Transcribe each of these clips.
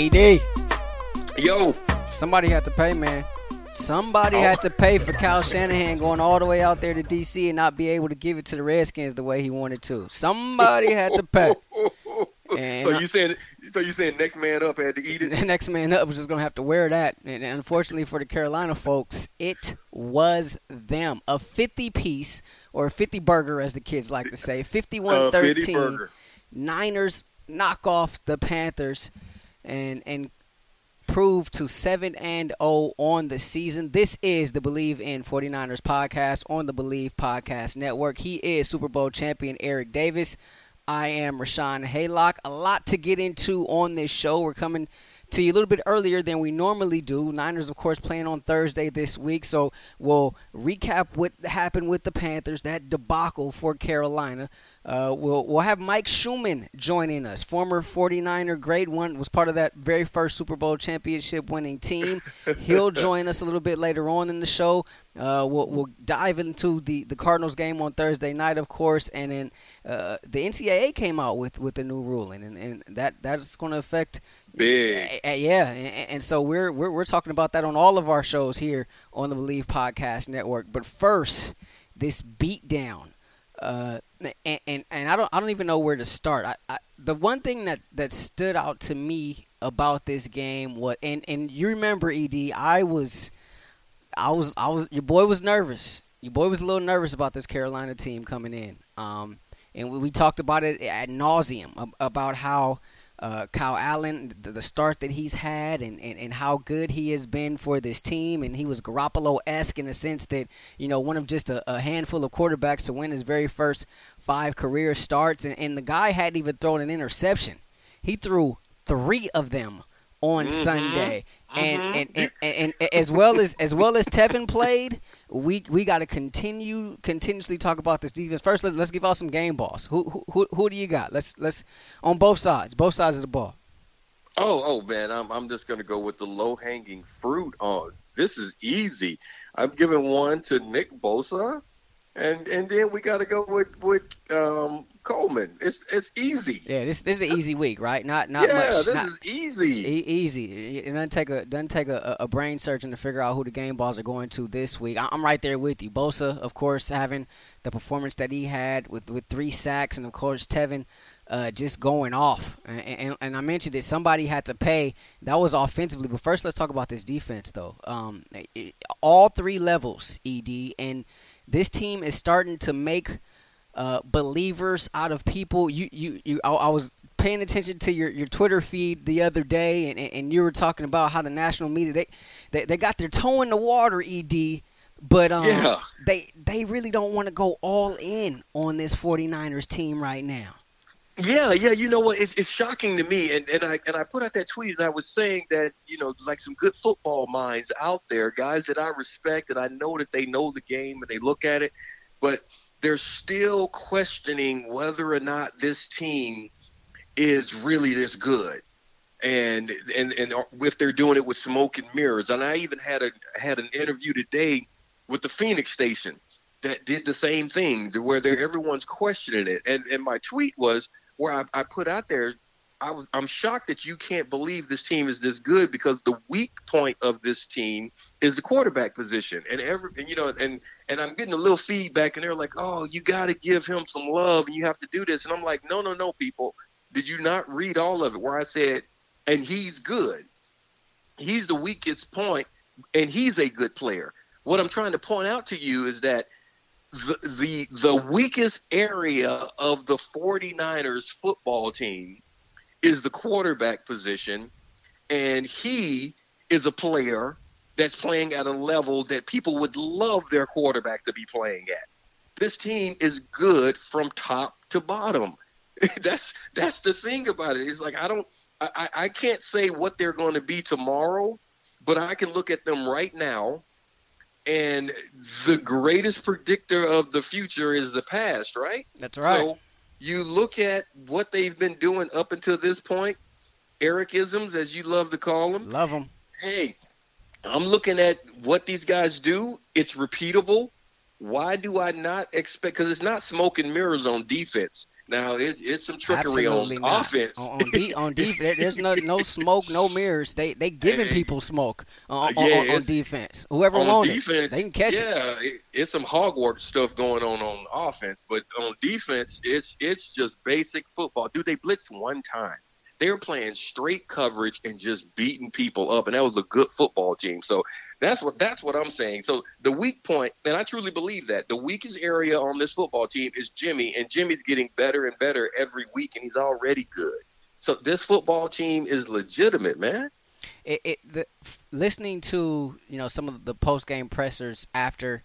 ED, Yo, somebody had to pay, man. Somebody Oh. had to pay for Kyle Shanahan going all the way out there to DC and not be able to give it to the Redskins the way he wanted to. Somebody had to pay. And so you saying so you saying next man up had to eat it? the next man up was just gonna have to wear that. And unfortunately for the Carolina folks, it was them. A 50 piece or a 50 burger, as the kids like to say, 51 Uh, Fitty 13. burger. Niners knock off the Panthers and and prove to 7 and 0 on the season. This is the Believe in 49ers podcast on the Believe Podcast Network. He is Super Bowl champion Eric Davis. I am Rashawn Haylock. A lot to get into on this show. We're coming to you a little bit earlier than we normally do. Niners, of course, playing on Thursday this week, so we'll recap what happened with the Panthers, that debacle for Carolina. Uh, we'll we'll have Mike Shumann joining us, former 49er, grade one, was part of that very first Super Bowl championship winning team. He'll join us a little bit later on in the show. Uh, we'll, we'll dive into the, the Cardinals game on Thursday night, of course, and then uh, the NCAA came out with, with the new ruling, and, and that that's going to affect Big. yeah, and, so we're, we're we're talking about that on all of our shows here on the Believe Podcast Network. But first, this beatdown, uh, and, and and I don't I don't even know where to start. I, I the one thing that that stood out to me about this game was, and and you remember Ed, I was, I was I was your boy was nervous. Your boy was a little nervous about this Carolina team coming in. Um, and we, we talked about it at nauseum about how uh, Kyle Allen, the, the start that he's had, and, and, and how good he has been for this team. And he was Garoppolo esque in the sense that, you know, one of just a, a handful of quarterbacks to win his very first five career starts. And, and the guy hadn't even thrown an interception. He threw three of them on Sunday. And, and, and, and, and as well as as well as Tevin played, we we got to continue continuously talk about this defense. First, let, let's give out some game balls. Who, who who who do you got? Let's let's on both sides, both sides of the ball. Oh, oh man, I'm I'm just gonna go with the low hanging fruit on this is easy. I'm giving one to Nick Bosa, and and then we got to go with with um, Coleman. It's it's easy. Yeah, this this is an easy week, right? Not not yeah, much. this not- is easy. E- easy. It doesn't take a doesn't take a, a brain surgeon to figure out who the game balls are going to this week. I'm right there with you. Bosa, of course, having the performance that he had with with three sacks, and of course Tevin uh, just going off. And, and, and I mentioned it. Somebody had to pay. That was offensively. But first, let's talk about this defense, though. Um, it- all three levels, Ed, and this team is starting to make uh, believers out of people. You, you, you. I, I was paying attention to your, your Twitter feed the other day, and, and you were talking about how the national media they, they, they got their toe in the water, Ed. But um, Yeah. they they really don't want to go all in on this 49ers team right now. Yeah, yeah. You know what? It's, it's shocking to me, and, and I and I put out that tweet, and I was saying that you know, like some good football minds out there, guys that I respect, and I know that they know the game and they look at it, but they're still questioning whether or not this team is really this good, and and and if they're doing it with smoke and mirrors. And I even had a had an interview today with the Phoenix station that did the same thing, where everyone's questioning it. And and my tweet was where I, I put out there, I'm shocked that you can't believe this team is this good because the weak point of this team is the quarterback position. And every and, you know and and I'm getting a little feedback, and they're like, oh, you got to give him some love, and you have to do this. And I'm like, no, no, no, people, did you not read all of it? Where I said, and he's good. He's the weakest point, and he's a good player. What I'm trying to point out to you is that the the, the weakest area of the 49ers football team is the quarterback position, and he is a player that's playing at a level that people would love their quarterback to be playing at. This team is good from top to bottom. that's that's the thing about it. It's like I don't I, I can't say what they're going to be tomorrow, but I can look at them right now and the greatest predictor of the future is the past, right? That's right. So you look at what they've been doing up until this point, Ericisms, as you love to call them. Love them. Hey, I'm looking at what these guys do. It's repeatable. Why do I not expect? Because it's not smoke and mirrors on defense. Now it, it's some trickery Absolutely on not. offense. On, on, de- on defense, there's no no smoke, no mirrors. They they giving Hey. people smoke on, Yeah, on, on defense. Whoever on wants defense, it, they can catch it. yeah, it. it's some hogwarts stuff going on on offense, but on defense, it's it's just basic football. Dude, they blitzed one time. They were playing straight coverage and just beating people up, and that was a good football team. So that's what that's what I'm saying. So the weak point, and I truly believe that the weakest area on this football team is Jimmy, and Jimmy's getting better and better every week, and he's already good. So this football team is legitimate, man. it, it the, listening to you know some of the post game pressers after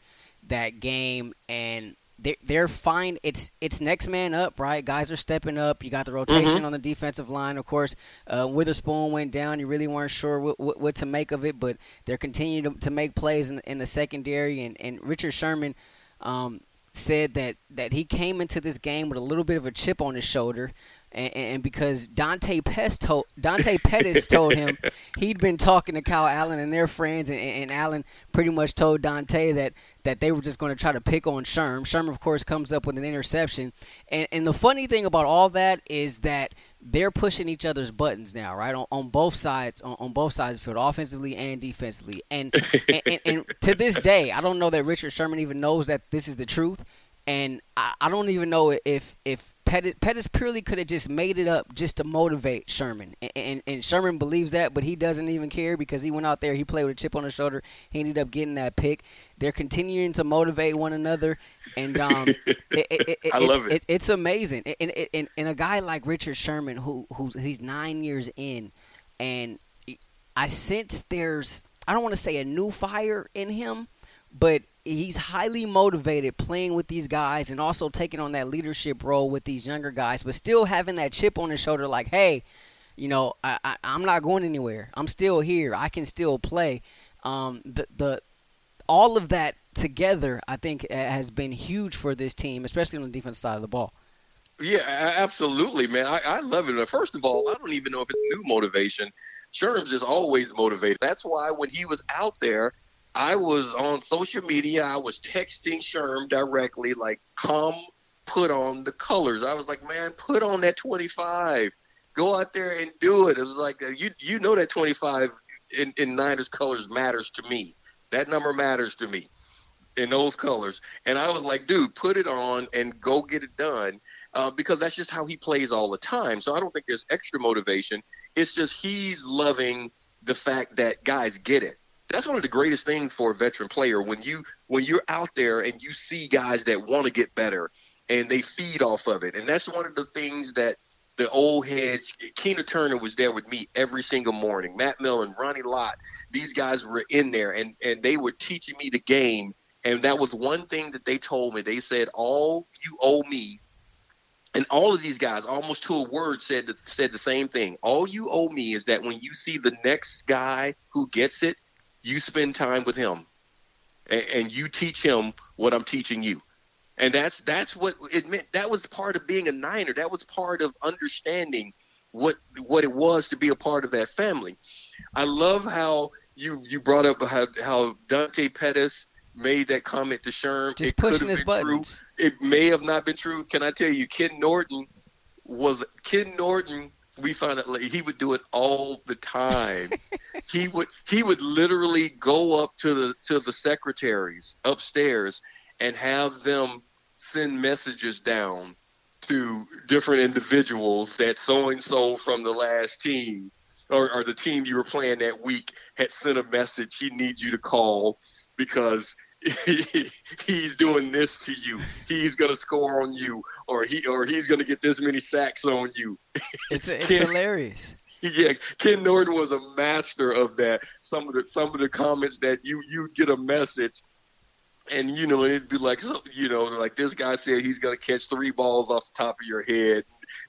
that game and they're, they're fine. It's it's next man up right? Guys are stepping up. You got the rotation on the defensive line. Of course uh, witherspoon went down. You really weren't sure what, what, what to make of it but they're continuing to, to make plays in, in the secondary. And, and richard sherman um, said that, that he came into this game with a little bit of a chip on his shoulder. And, and because Dante Pettis told Dante Pettis told him he'd been talking to Kyle Allen and their friends, and, and Allen pretty much told Dante that that they were just going to try to pick on Sherm. Sherm, of course, comes up with an interception, and and the funny thing about all that is that they're pushing each other's buttons now, right on, on both sides, on, on both sides of the field, offensively and defensively, and and, and and to this day, I don't know that Richard Sherman even knows that this is the truth, and I, I don't even know if if Pettis, Pettis purely could have just made it up just to motivate Sherman, and, and, and Sherman believes that, but he doesn't even care because he went out there, he played with a chip on his shoulder, he ended up getting that pick. They're continuing to motivate one another, and um, it, it, it, I love it. It's, it's amazing, and, and, and, a guy like Richard Sherman, who who's he's nine years in, and I sense there's I don't want to say a new fire in him, but he's highly motivated playing with these guys and also taking on that leadership role with these younger guys, but still having that chip on his shoulder, like, hey, you know, I, I, I'm not going anywhere. I'm still here. I can still play. Um, the the all of that together, I think, uh, has been huge for this team, especially on the defense side of the ball. Yeah, absolutely, man. I, I love it. First of all, I don't even know if it's new motivation. Sherm's just always motivated. That's why when he was out there, I was on social media. I was texting Sherm directly, like, come put on the colors. I was like, man, put on that 25. Go out there and do it. It was like, uh, you you know that 25 in, in Niners colors matters to me. That number matters to me in those colors. And I was like, dude, put it on and go get it done uh, because that's just how he plays all the time. So I don't think there's extra motivation. It's just he's loving the fact that guys get it. That's one of the greatest things for a veteran player when you when you're out there and you see guys that want to get better and they feed off of it. And that's one of the things that the old heads, Keena Turner was there with me every single morning. Matt Millen, Ronnie Lott, these guys were in there and and they were teaching me the game. And that was one thing that they told me. They said, "All you owe me and all of these guys, almost to a word, said the, said the same thing. All you owe me is that when you see the next guy who gets it, you spend time with him, and, and you teach him what I'm teaching you. And that's that's what it meant. That was part of being a Niner. That was part of understanding what what it was to be a part of that family. I love how you you brought up how, how Dante Pettis made that comment to Sherm. Just It pushing his been true it may have not been true. Can I tell you, Ken Norton was Ken Norton. We found out he would do it all the time. he would he would literally go up to the to the secretaries upstairs and have them send messages down to different individuals that so and so from the last team or, or the team you were playing that week had sent a message. He needs you to call because he's doing this to you. He's gonna score on you, or he or he's gonna get this many sacks on you. It's it's hilarious. yeah, Ken Norton was a master of that. Some of the some of the comments that you you get a message, and you know it'd be like so, you know like this guy said he's gonna catch three balls off the top of your head.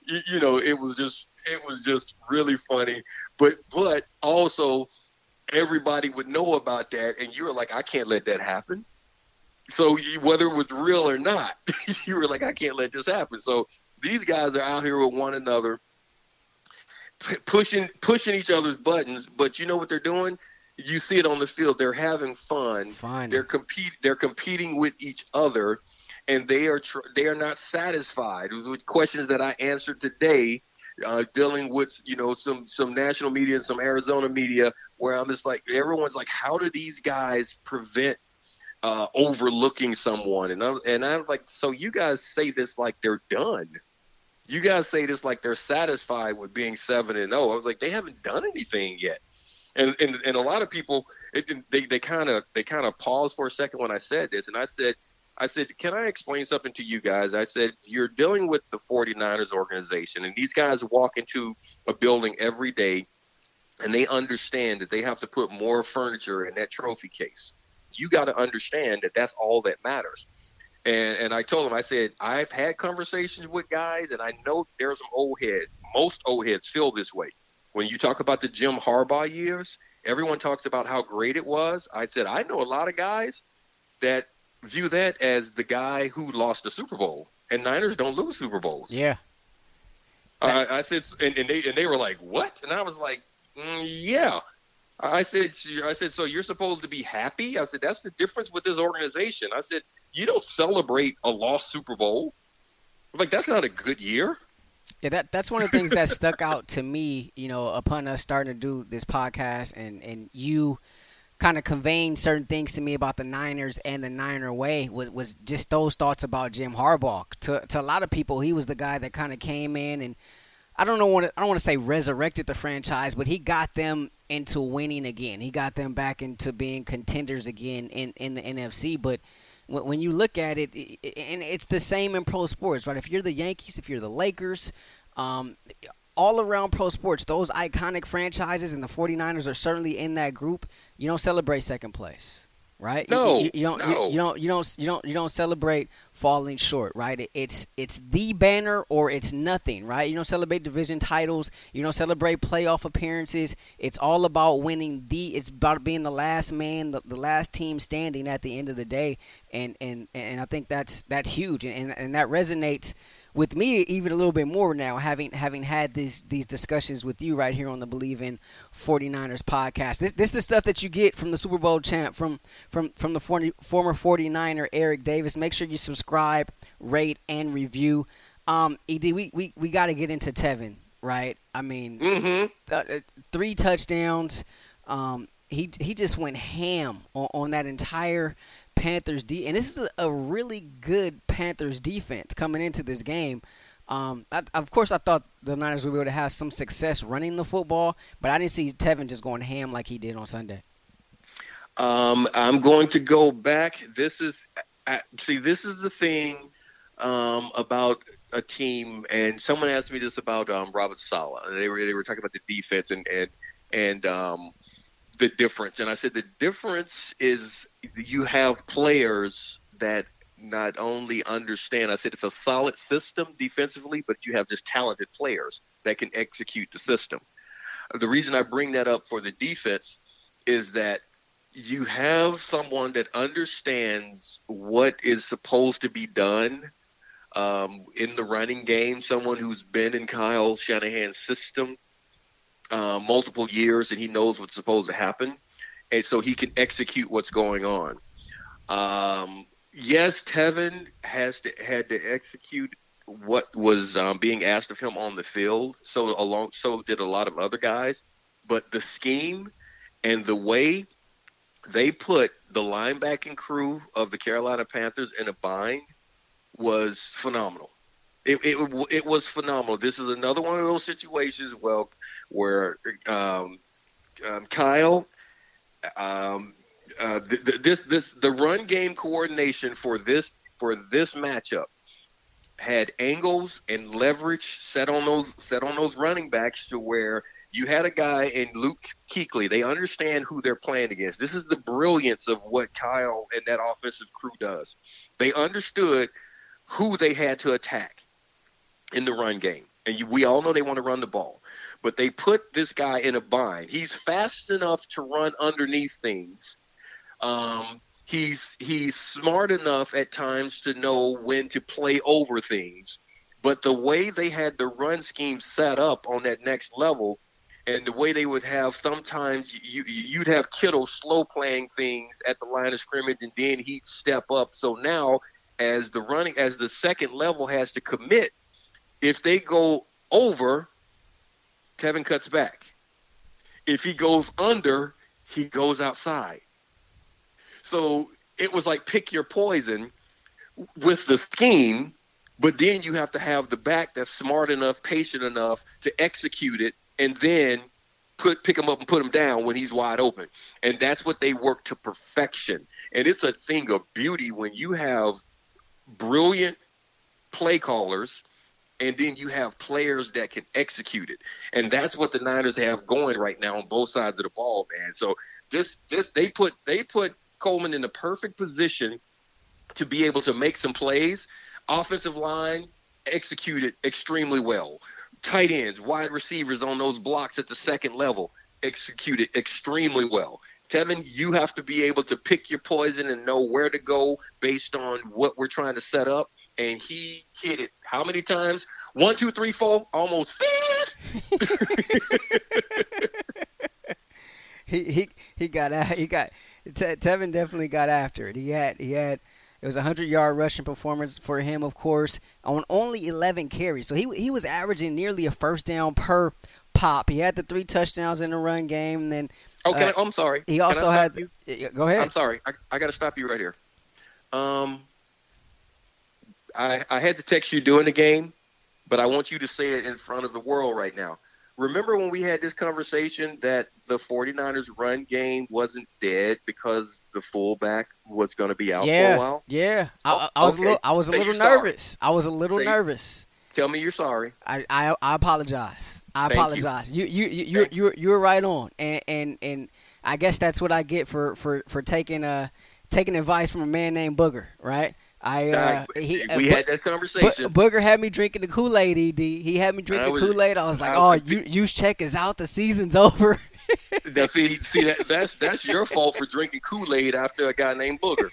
you, you know, it was just it was just really funny. But but also everybody would know about that, and you were like, I can't let that happen. So you, whether it was real or not, you were like, I can't let this happen. So these guys are out here with one another, p- pushing pushing each other's buttons. But you know what they're doing? You see it on the field. They're having fun. Fun. They're compete. They're competing with each other, and they are tr- they are not satisfied with questions that I answered today. Uh, dealing with you know some some national media and some Arizona media where I'm just like everyone's like, how do these guys prevent uh, overlooking someone? And I'm and I'm like, so you guys say this like they're done. You guys say this like they're satisfied with being seven and zero. I was like, they haven't done anything yet. And and, and a lot of people, it, they they kind of they kind of paused for a second when I said this, and I said. I said, Can I explain something to you guys? I said, You're dealing with the 49ers organization, and these guys walk into a building every day and they understand that they have to put more furniture in that trophy case. You got to understand that that's all that matters. And, and I told him, I said, I've had conversations with guys, and I know there are some old heads. Most old heads feel this way. When you talk about the Jim Harbaugh years, everyone talks about how great it was. I said, I know a lot of guys that view that as the guy who lost the Super Bowl, and Niners don't lose Super Bowls. Yeah. I, I said, and, and they and they were like, "What?" And I was like, mm, "Yeah." I said, I said, so you're supposed to be happy? I said, that's the difference with this organization. I said, you don't celebrate a lost Super Bowl. Like, that's not a good year. Yeah, that that's one of the things that stuck out to me, you know, upon us starting to do this podcast and and you kind of conveying certain things to me about the Niners and the Niner way was, was just those thoughts about Jim Harbaugh. To to a lot of people, he was the guy that kind of came in and I don't know what I don't want to say resurrected the franchise, but he got them into winning again. He got them back into being contenders again in in the NFC, but when you look at it, and it's the same in pro sports, right? If you're the Yankees, if you're the Lakers, um, all around pro sports, those iconic franchises and the 49ers are certainly in that group. You don't celebrate second place, right? No, you, you, you don't. no. You, you, don't. You don't. You don't. You don't celebrate falling short, right? It, it's it's the banner or it's nothing, right? You don't celebrate division titles. You don't celebrate playoff appearances. It's all about winning the. It's about being the last man, the, the last team standing at the end of the day, and and and I think that's that's huge, and and, and that resonates with me even a little bit more now having having had these these discussions with you right here on the Believe in 49ers podcast. This this is the stuff that you get from the Super Bowl champ from from from the 40, former 49er Eric Davis. Make sure you subscribe, rate and review. Um ED we we, we got to get into Tevin, right? I mean, Mm-hmm. uh, three touchdowns. Um he he just went ham on, on that entire Panthers D, and this is a, a, really good Panthers defense coming into this game. Um, I, of course, I thought the Niners would be able to have some success running the football, but I didn't see Tevin just going ham like he did on Sunday. Um, I'm going to go back. This is uh, see, this is the thing um, about a team, and someone asked me this about um, Robert Saleh, they were they were talking about the defense and and and um, the difference. And I said the difference is you have players that not only understand. I said it's a solid system defensively, but you have just talented players that can execute the system. The reason I bring that up for the defense is that you have someone that understands what is supposed to be done um, in the running game, someone who's been in Kyle Shanahan's system uh, multiple years and he knows what's supposed to happen. And so he can execute what's going on. Um, yes, Tevin has to had to execute what was um, being asked of him on the field. So along, so did a lot of other guys. But the scheme and the way they put the linebacking crew of the Carolina Panthers in a bind was phenomenal. It, it, it was phenomenal. This is another one of those situations, well, where um, um, Kyle, um, uh, th- th- this this the run game coordination for this for this matchup had angles and leverage set on those set on those running backs to where you had a guy in Luke Kuechly. They understand who they're playing against. This is the brilliance of what Kyle and that offensive crew does. They understood who they had to attack in the run game. and you, we all know they want to run the ball, but they put this guy in a bind. He's fast enough to run underneath things. Um, he's he's smart enough at times to know when to play over things. But the way they had the run scheme set up on that next level, and the way they would have sometimes you you'd have Kittle slow playing things at the line of scrimmage, and then he'd step up. So now, as the running as the second level has to commit, if they go over, Tevin cuts back. If he goes under, he goes outside. So it was like pick your poison with the scheme, but then you have to have the back that's smart enough, patient enough to execute it, and then put pick him up and put him down when he's wide open. And that's what they work to perfection. And it's a thing of beauty when you have brilliant play callers and then you have players that can execute it. And that's what the Niners have going right now on both sides of the ball, man. So this this they put they put Coleman in the perfect position to be able to make some plays. Offensive line executed extremely well. Tight ends, wide receivers on those blocks at the second level executed extremely well. Tevin, you have to be able to pick your poison and know where to go based on what we're trying to set up. And he hit it how many times? One, two, three, four, almost fifth. he he he got out. He got Te- Tevin definitely got after it. He had he had it was a hundred yard rushing performance for him, of course, on only eleven carries. So he he was averaging nearly a first down per pop. He had the three touchdowns in the run game, and then. Okay, uh, I'm sorry. He also had. You? Go ahead. I'm sorry. I, I got to stop you right here. Um, I I had to text you during the game, but I want you to say it in front of the world right now remember when we had this conversation that the 49ers run game wasn't dead because the fullback was going to be out yeah, for a while? Yeah. I, I was okay. a little, I was a Say little nervous. Sorry. I was a little Say, nervous. Tell me you're sorry. I I, I apologize. I Thank apologize. You you you you you're, you're right on. And and and I guess that's what I get for for for taking uh taking advice from a man named Booger, right? I uh, he, we uh, had that conversation. Bo- Booger had me drinking the Kool Aid. Ed, he had me drinking the Kool Aid. I was like, "Oh, you, Juszczyk is out. The season's over." now, see, see that that's that's your fault for drinking Kool Aid after a guy named Booger.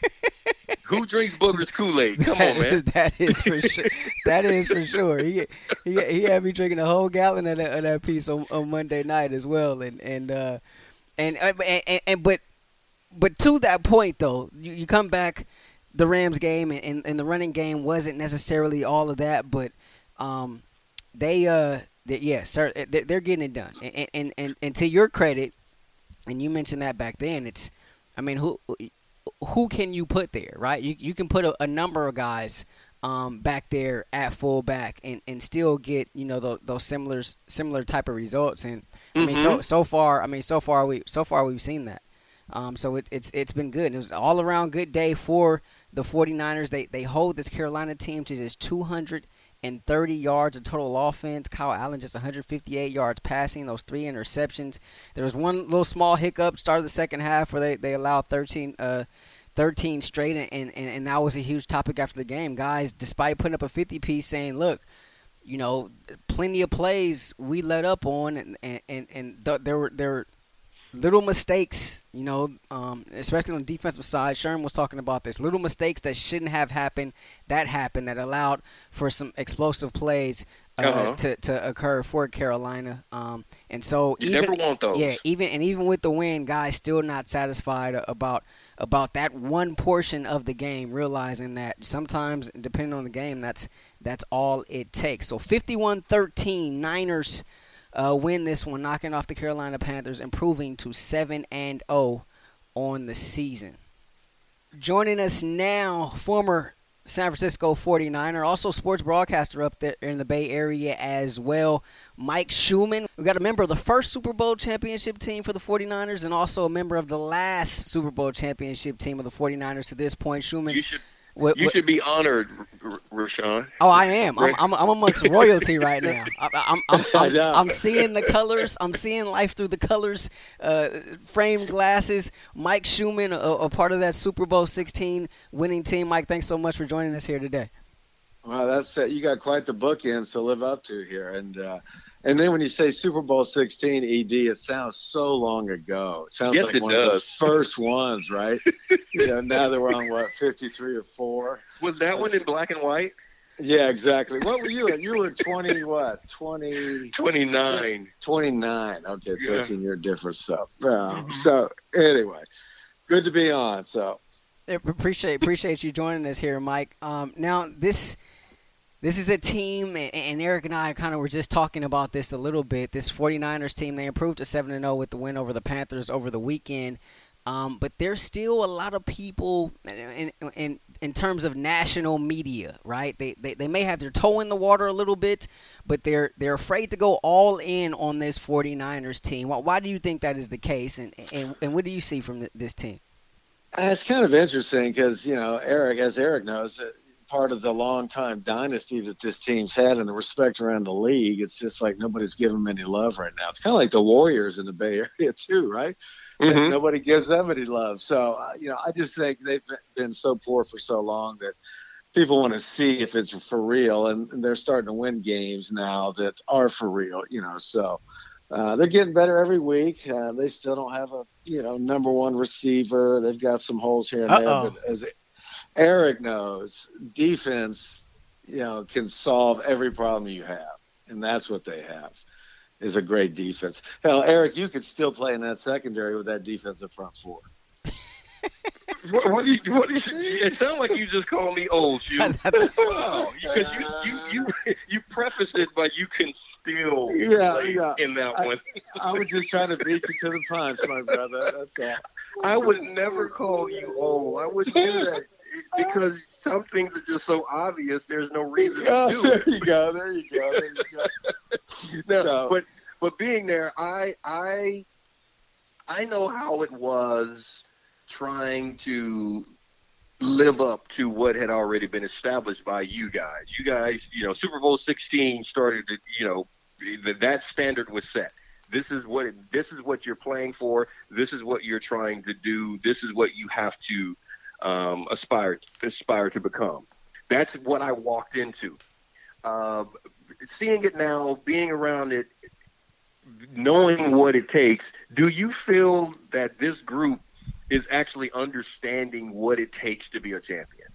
Who drinks Booger's Kool Aid? Come on, man. that is for sure. that is for sure. He, he he had me drinking a whole gallon of that, of that piece on, on Monday night as well, and and uh, and, uh, and, and, and but but to that point though, you, you come back the Rams game and, and the running game wasn't necessarily all of that, but um, they uh they, yeah, sir, they're getting it done. And, and and and to your credit, and you mentioned that back then, it's I mean who who can you put there, right? You you can put a, a number of guys um, back there at fullback and, and still get you know those, those similar similar type of results. And I mean so mm-hmm. so far I mean so far we so far we've seen that. Um, so it, it's it's been good. It was all around good day for the 49ers. They they hold this Carolina team to just 230 yards of total offense. Kyle Allen just 158 yards passing, those three interceptions. There was one little small hiccup start of the second half where they, they allowed 13 uh 13 straight and, and, and that was a huge topic after the game. Guys, despite putting up a 50 piece saying, look, you know, plenty of plays we let up on, and and and, and th- there were there little mistakes, you know, um, especially on the defensive side. Sherman was talking about this. Little mistakes that shouldn't have happened that happened that allowed for some explosive plays uh, uh-huh. to, to occur for Carolina. Um, and so you even, never want those. Yeah, even and even with the win, guys still not satisfied about about that one portion of the game, realizing that sometimes depending on the game, that's that's all it takes. So 51-13 Niners uh, win this one, knocking off the Carolina Panthers, improving to 7 and 0 on the season. Joining us now, former San Francisco 49er, also sports broadcaster up there in the Bay Area as well, Mike Shumann. We got a member of the first Super Bowl championship team for the 49ers and also a member of the last Super Bowl championship team of the 49ers to this point. Shumann, you should what, you what, should be honored, R- Rashawn. Oh, I am. I'm, I'm, I'm amongst royalty right now. I, I'm, I'm, I'm, I'm, seeing the colors. I'm seeing life through the colors. Uh, framed glasses. Mike Shumann, a, a, part of that Super Bowl 16 winning team. Mike, thanks so much for joining us here today. Well, that's it. You got quite the bookends to live up to here, and uh, and then when you say Super Bowl 16 ED, it sounds so long ago. It sounds yes, like it one does. of the first ones, right? you know, now that we're on what 53 or four. Was that one in black and white? Yeah, exactly. What were you at? You were 20, what? 20, 29. 29. Okay, Yeah. 13 year difference. So, uh, so anyway, good to be on. So, appreciate appreciate you joining us here, Mike. Um, now this this is a team, and, Eric and I kind of were just talking about this a little bit. This 49ers team they improved to seven and zero with the win over the Panthers over the weekend. Um, but there's still a lot of people in, in in terms of national media, right? They, they they may have their toe in the water a little bit, but they're they're afraid to go all in on this 49ers team. Why, why do you think that is the case, and and, and what do you see from this team? Uh, It's kind of interesting because you know Eric, as Eric knows, uh, part of the long time dynasty that this team's had and the respect around the league. It's just like nobody's giving them any love right now. It's kind of like the Warriors in the Bay Area too, right? Mhm. nobody gives them any love. So uh, you know, I just think they've been so poor for so long that people want to see if it's for real, and, and they're starting to win games now that are for real. You know, so. Uh, they're getting better every week. Uh, they still don't have a you know number one receiver. They've got some holes here and Uh-oh. there. But as Eric knows, defense you know can solve every problem you have, and that's what they have is a great defense. Hell, Eric, you could still play in that secondary with that defensive front four. What, what do you? What do you? It sounds like you just called me old, you. Wow, because you you you you preface it, but you can still Yeah, play yeah. in that I- one. I was just trying to beat you to the punch, my brother. That's all. I would never call you old. I wouldn't do that because some things are just so obvious. There's no reason to do there it. you go. There you go. There you go. No, So- but but being there, I I I know how it was trying to live up to what had already been established by you guys. You guys, you know, Super Bowl 16 started to, you know, th- that standard was set. This is what it, this is what you're playing for. This is what you're trying to do. This is what you have to um, aspire aspire to become. That's what I walked into. Um, seeing it now, being around it, knowing what it takes, do you feel that this group is actually understanding what it takes to be a champion?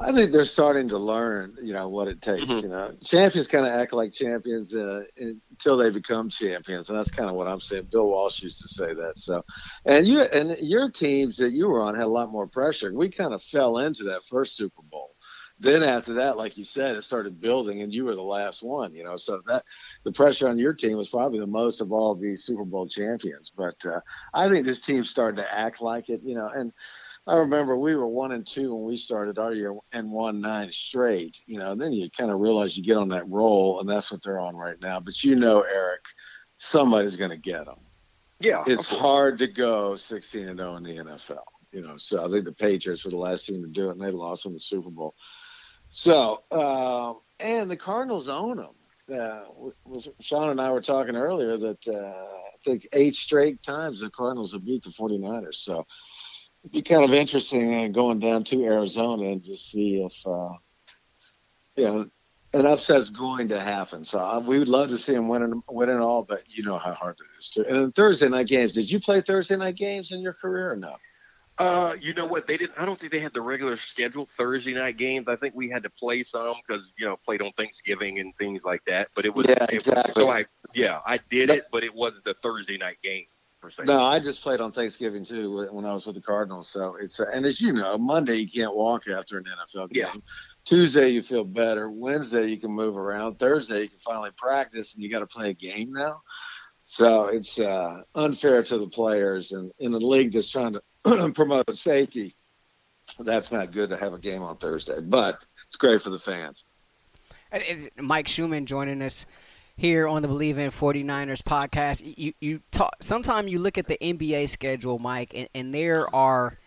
I think they're starting to learn, you know, what it takes. Mhm. You know, champions kind of act like champions uh, until they become champions, and that's kind of what I'm saying. Bill Walsh used to say that. So, and you and your teams that you were on had a lot more pressure. We kind of fell into that first Super Bowl. Then after that, like you said, it started building, and you were the last one. You know, so that the pressure on your team was probably the most of all the Super Bowl champions. But uh, I think this team's starting to act like it. You know, and I remember we were one and two when we started our year and won nine straight. You know, and then you kind of realize you get on that roll, and that's what they're on right now. But you know, Eric, somebody's going to get them. Yeah, It's hard to go 16 and 0 in the NFL. You know, so I think the Patriots were the last team to do it, and they lost in the Super Bowl. So, um, and the Cardinals own them. Uh, was- Sean and I were talking earlier that uh, I think eight straight times the Cardinals have beat the 49ers. So be kind of interesting uh, going down to Arizona and just see if, uh, you know, an upset's going to happen. So uh, we would love to see them winning, winning all, but you know how hard it is. To. And then Thursday night games. Did you play Thursday night games in your career or no? Uh, you know what? They didn't. I don't think they had the regular schedule Thursday night games. I think we had to play some because you know played on Thanksgiving and things like that. But it was Yeah, it was- exactly. so I yeah I did it, but it wasn't the Thursday night game per se. No, I just played on Thanksgiving too when I was with the Cardinals. So it's uh, and as you know, Monday you can't walk after an NFL game. Yeah. Tuesday you feel better. Wednesday you can move around. Thursday you can finally practice, and you got to play a game now. So it's uh, unfair to the players, and in a league that's trying to promote safety, that's not good to have a game on Thursday. But it's great for the fans. And It's Mike Shumann joining us here on the Believe in 49ers podcast. You you talk sometimes you look at the NBA schedule, Mike, and, and there are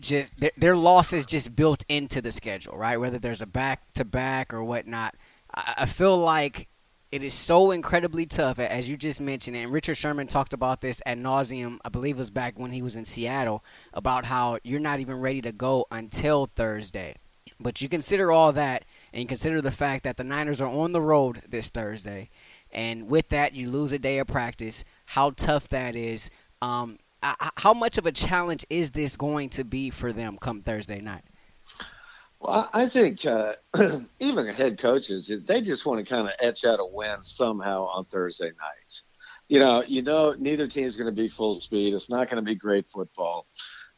just their, losses just built into the schedule, right? Whether there's a back to back or whatnot. I, I feel like it is so incredibly tough, as you just mentioned, and Richard Sherman talked about this at nauseum. I believe it was back when he was in Seattle about how you're not even ready to go until Thursday. But you consider all that, and consider the fact that the Niners are on the road this Thursday, and with that you lose a day of practice, how tough that is. Um, how much of a challenge is this going to be for them come Thursday night? Well, I think uh, even head coaches, they just want to kind of etch out a win somehow on Thursday nights. You know, you know, neither team is going to be full speed. It's not going to be great football,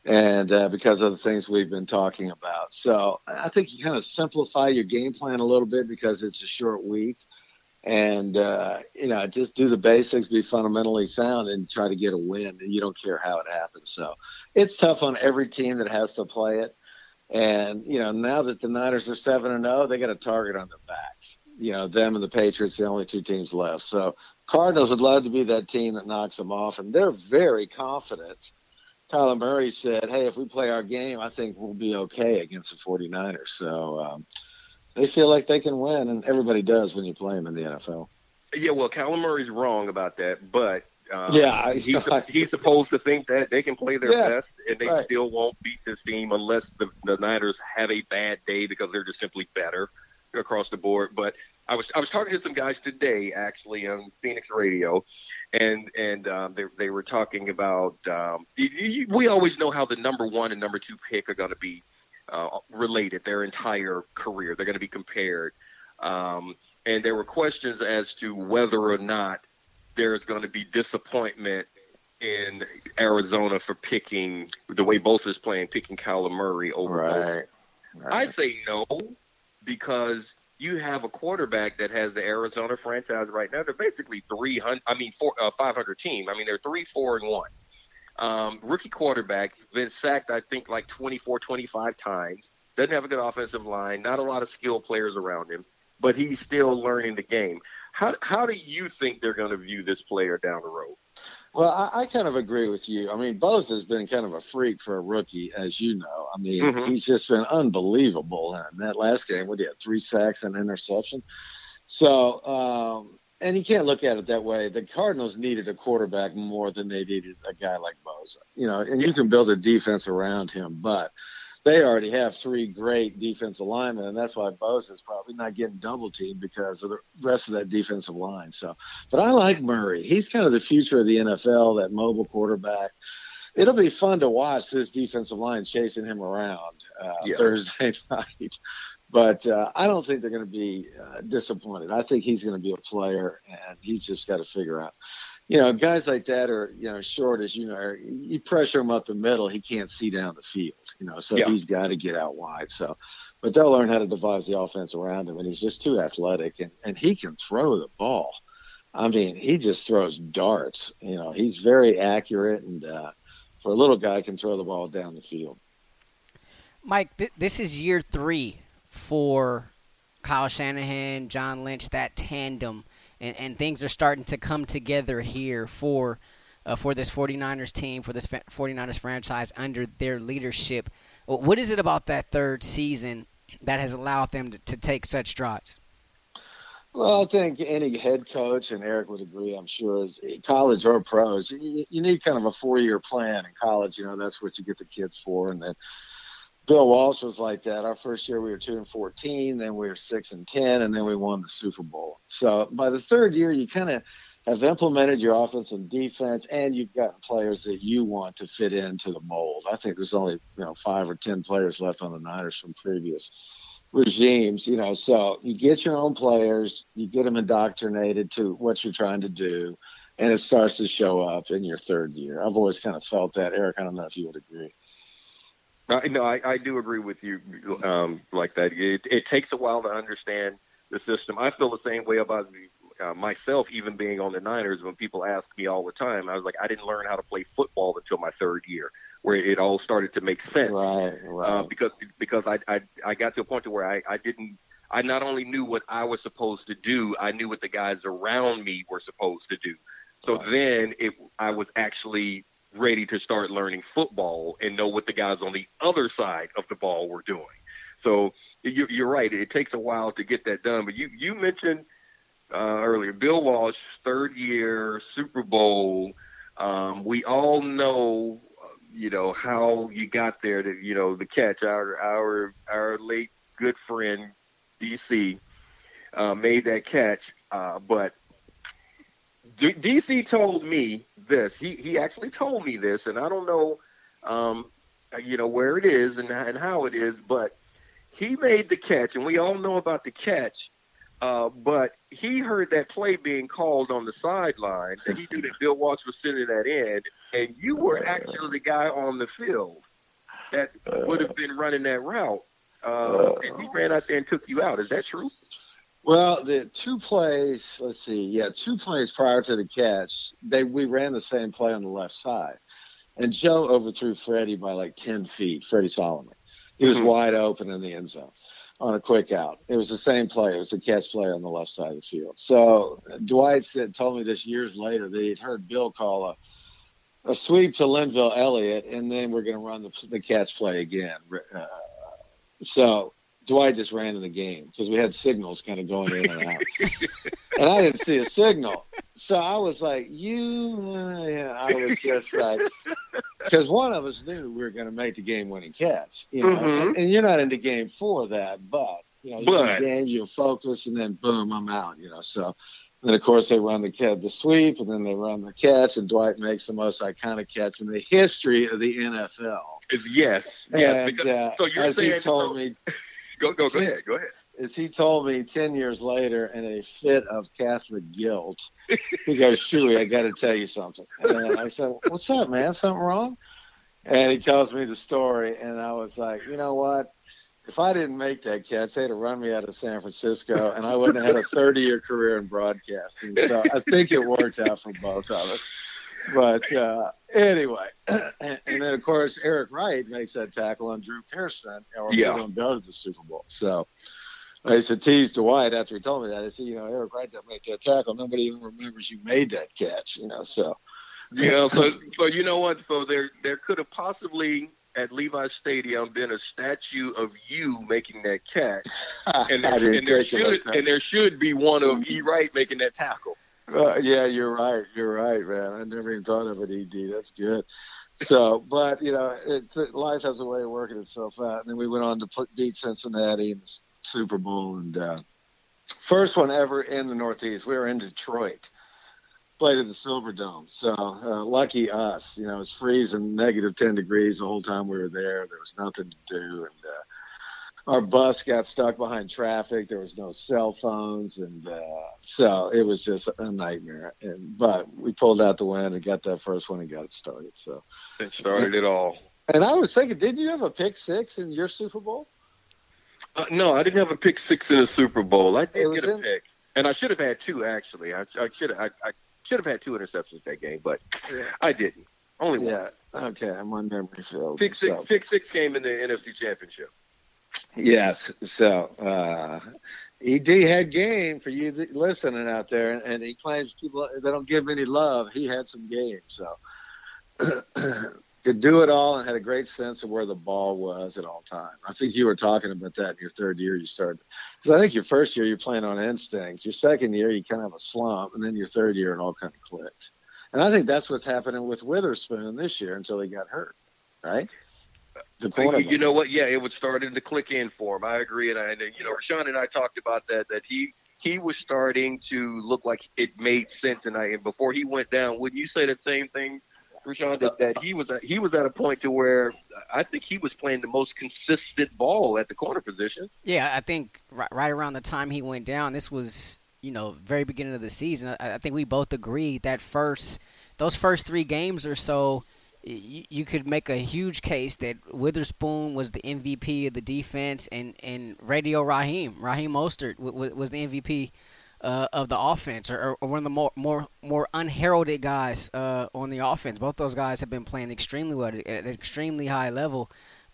and uh, because of the things we've been talking about. So I think you kind of simplify your game plan a little bit because it's a short week, and uh, you know, just do the basics, be fundamentally sound, and try to get a win. And you don't care how it happens. So it's tough on every team that has to play it and you know, now that the Niners are seven and zero, oh, they got a target on their backs. You know, them and the Patriots, the only two teams left. So Cardinals would love to be that team that knocks them off, and they're very confident. Kyler Murray said, "Hey, if we play our game, I think we'll be okay against the 49ers." So um, they feel like they can win, and everybody does when you play them in the NFL. Yeah, well, Kyler Murray's wrong about that, but um, yeah, he's he's supposed to think that they can play their yeah, best and they right. still won't beat this team unless the, the Niners have a bad day because they're just simply better across the board. But I was I was talking to some guys today actually on Phoenix Radio, and and um, they they were talking about um, you, you, we always know how the number one and number two pick are going to be uh, related their entire career. They're going to be compared, um, and there were questions as to whether or not there's going to be disappointment in Arizona for picking the way Bosa is playing, picking Kyler Murray over right. right. I say no because you have a quarterback that has the Arizona franchise right now. They're basically 300, I mean, four, uh, 500 team. I mean, they're three, four, and one. Um, rookie quarterback, been sacked, I think, like 24, 25 times. Doesn't have a good offensive line. Not a lot of skilled players around him, but he's still learning the game. How how do you think they're going to view this player down the road? Well, I, I, kind of agree with you. I mean, Bosa has been kind of a freak for a rookie, as you know. I mean, mm-hmm. he's just been unbelievable. And that last game, what he had three sacks and interception. So, um, and you can't look at it that way. The Cardinals needed a quarterback more than they needed a guy like Bosa. You know, and you can build a defense around him, but they already have three great defensive linemen, and that's why Bosa is probably not getting double teamed because of the rest of that defensive line. So, but I like Murray. He's kind of the future of the NFL, that mobile quarterback. It'll be fun to watch this defensive line chasing him around uh, yeah. Thursday night. But uh, I don't think they're going to be uh, disappointed. I think he's going to be a player, and he's just got to figure out you know, guys like that are, you know, short as you know, you pressure him up the middle, he can't see down the field, you know, so yeah. he's got to get out wide. So, but they'll learn how to devise the offense around him, and he's just too athletic, and, and he can throw the ball. I mean, he just throws darts. You know, he's very accurate, and uh, for a little guy, can throw the ball down the field. Mike, th- this is year three for Kyle Shanahan, John Lynch, that tandem and, and things are starting to come together here for uh, for this 49ers team, for this 49ers franchise under their leadership. What is it about that third season that has allowed them to, to take such strides? Well, I think any head coach, and Eric would agree, I'm sure, is college or pros, you, you need kind of a four year plan in college. You know, that's what you get the kids for. And then Bill Walsh was like that. Our first year we were two and fourteen, then we were six and ten, and then we won the Super Bowl. So by the third year, you kind of have implemented your offense and defense, and you've got players that you want to fit into the mold. I think there's only you know five or ten players left on the Niners from previous regimes. You know, so you get your own players, you get them indoctrinated to what you're trying to do, and it starts to show up in your third year. I've always kind of felt that, Eric. I don't know if you would agree. Uh, no, I, I do agree with you um, like that. It, it takes a while to understand the system. I feel the same way about uh, myself, even being on the Niners. When people ask me all the time, I was like, I didn't learn how to play football until my third year, where it all started to make sense. Right, right. Uh, because because I, I I got to a point to where I, I didn't. I not only knew what I was supposed to do, I knew what the guys around me were supposed to do. So right. then it, I was actually ready to start learning football and know what the guys on the other side of the ball were doing. So you, are right; it takes a while to get that done. But you you mentioned uh, earlier Bill Walsh, third year Super Bowl. Um, we all know, you know, how you got there. To you know, the catch our our our late good friend DC uh, made that catch, uh, but D- DC told me this. He he actually told me this, and I don't know, um, you know, where it is and and how it is, but he made the catch, and we all know about the catch. Uh, but he heard that play being called on the sideline, and he knew that Bill Walsh was sending that in, and you were actually the guy on the field that would have been running that route. Uh, and he ran out there and took you out. Is that true? Well, the two plays, let's see, yeah, two plays prior to the catch, they we ran the same play on the left side. And Joe overthrew Freddie by like 10 feet, Freddie Solomon. He was Mhm. wide open in the end zone on a quick out. It was the same play. It was a catch play on the left side of the field. So Dwight said, told me this years later that he'd heard Bill call a, a sweep to Lenvil Elliott, and then we're going to run the, the catch play again. Uh, so Dwight just ran in the game because we had signals kind of going in and out. and I didn't see a signal. So I was like, you, uh, yeah, I was just like, because one of us knew we were going to make the game winning catch, you know, Mhm. and, and you're not into game for that, but, you know, you're in you focus, and then boom, I'm out, you know. So then, of course, they run the catch, the sweep, and then they run the catch, and Dwight makes the most iconic catch in the history of the NFL. Yes. Yes. and because, uh, so you're as he saying told so- me go go go ahead. Go ahead. as he told me 10 years later in a fit of Catholic guilt, he goes, Shuey, I got to tell you something. And I said, What's up, man? Something wrong? And he tells me the story. And I was like, You know what? If I didn't make that catch, they'd have run me out of San Francisco and I wouldn't have had a 30 year career in broadcasting. So I think it worked out for both of us. But uh, anyway, and, and then of course Eric Wright makes that tackle on Drew Pearson, or Yeah. we're going to go to the Super Bowl. So I used to tease Dwight after he told me that. I said, you know, Eric Wright that made that tackle. Nobody even remembers you made that catch. You know, so You know, so so you know what? So there there could have possibly at Levi Stadium been a statue of you making that catch, and there, and there should and there should be one of E. Wright making that tackle. Uh, yeah, you're right. You're right, man. I never even thought of it, Ed. That's good. So, but you know, it, life has a way of working itself out. And then we went on to beat Cincinnati in the Super Bowl, and uh, first one ever in the Northeast. We were in Detroit, played at the Silver Dome. So uh, lucky us. You know, it was freezing, negative ten degrees the whole time we were there. There was nothing to do, and uh, our bus got stuck behind traffic. There was no cell phones, and uh, so it was just a nightmare. And but we pulled out the win and got that first one and got it started. So, it started it all. and I was thinking, didn't you have a pick six in your Super Bowl? Uh, no, I didn't have a pick six in the Super Bowl. I did get a in- pick, and I should have had two actually. I, I should have I, I should have had two interceptions that game, but Yeah. I didn't. Only one. Yeah. Okay, I'm on memory field. Pick six, So- pick six game in the NFC Championship. Yes. So uh, Ed had game for you listening out there, and, and he claims people they don't give him any love. He had some game, so could do it all and had a great sense of where the ball was at all times. I think you were talking about that in your third year. You started because I think your first year you're playing on instinct. Your second year you kind of have a slump, and then your third year it all kind of clicks. And I think that's what's happening with Witherspoon this year until he got hurt, right? The You, cornerback. you know what? Yeah, it was starting to click in for him. I agree, and I, and, you know, Rashawn and I talked about that. That he he was starting to look like it made sense, and I and before he went down, wouldn't you say that same thing, Rashawn? That, that he was at, he was at a point to where I think he was playing the most consistent ball at the corner position. Yeah, I think right, right around the time he went down, this was you know very beginning of the season. I, I think we both agreed that first those first three games or so, you, could make a huge case that Witherspoon was the MVP of the defense, and and Radio Raheem Raheem Mostert w- w- was the MVP. Uh, of the offense, or, or one of the more more more unheralded guys uh, on the offense. Both those guys have been playing extremely well at an extremely high level.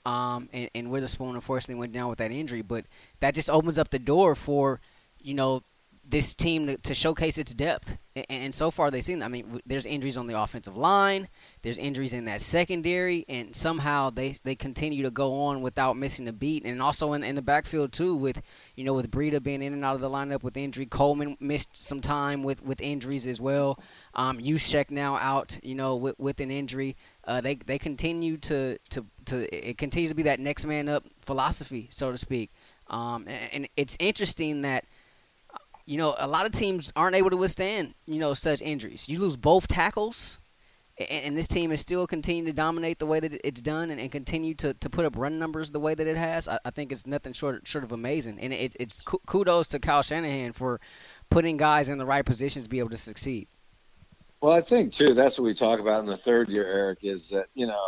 Um, and, and Witherspoon unfortunately went down with that injury, but that just opens up the door for, you know, this team to, to showcase its depth. And, and so far they've seen. I mean, there's injuries on the offensive line, there's injuries in that secondary, and somehow they they continue to go on without missing a beat. And also in, in the backfield too, with you know with Breida being in and out of the lineup with injury, Coleman missed some time with, with injuries as well. Um, Juszczyk now out, you know, with, with an injury. Uh, they they continue to, to to it continues to be that next man up philosophy, so to speak. Um, and, and it's interesting that you know a lot of teams aren't able to withstand you know such injuries. You lose both tackles and, this team is still continuing to dominate the way that it's done and, and continue to, to put up run numbers the way that it has, I, I think it's nothing short short of amazing. And it, it's kudos to Kyle Shanahan for putting guys in the right positions to be able to succeed. Well, I think too that's what we talk about in the third year, Eric, is that you know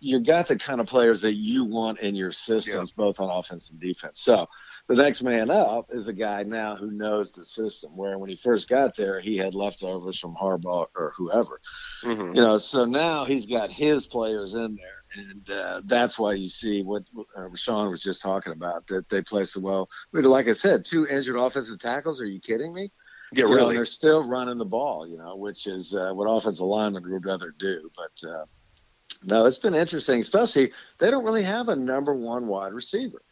you got the kind of players that you want in your systems, yeah. both on offense and defense. So the next man up is a guy now who knows the system. Where when he first got there, he had leftovers from Harbaugh or whoever. Mm-hmm. You know, so now he's got his players in there, and uh, that's why you see what uh, Sean was just talking about that they play so well. Like I said, two injured offensive tackles. Are you kidding me? Yeah, you really. Know, they're still running the ball, you know, which is uh, what offensive linemen would rather do. But uh, no, it's been interesting, especially they don't really have a number one wide receiver.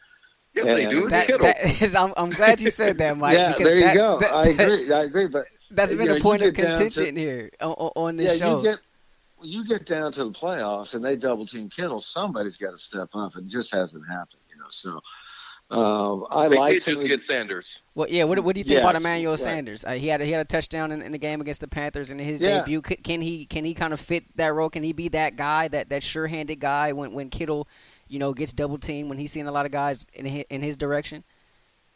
Yeah, they do. That, that is, I'm, I'm glad you said that, Mike. yeah, there you that, go. That, I agree. I agree. But that's been know, a point of contention to, here on, on this yeah, show. You get, you get down to the playoffs and they double team Kittle, somebody's got to step up. It just hasn't happened, you know. So um, I they like just get Sanders. Well, yeah. What, what do you think yes, about Emmanuel right. Sanders? Uh, he had a, he had a touchdown in, in, the game against the Panthers in his yeah. debut. Can he can he kind of fit that role? Can he be that guy that that sure handed guy when when Kittle you know, gets double teamed when he's seeing a lot of guys in his, in his direction?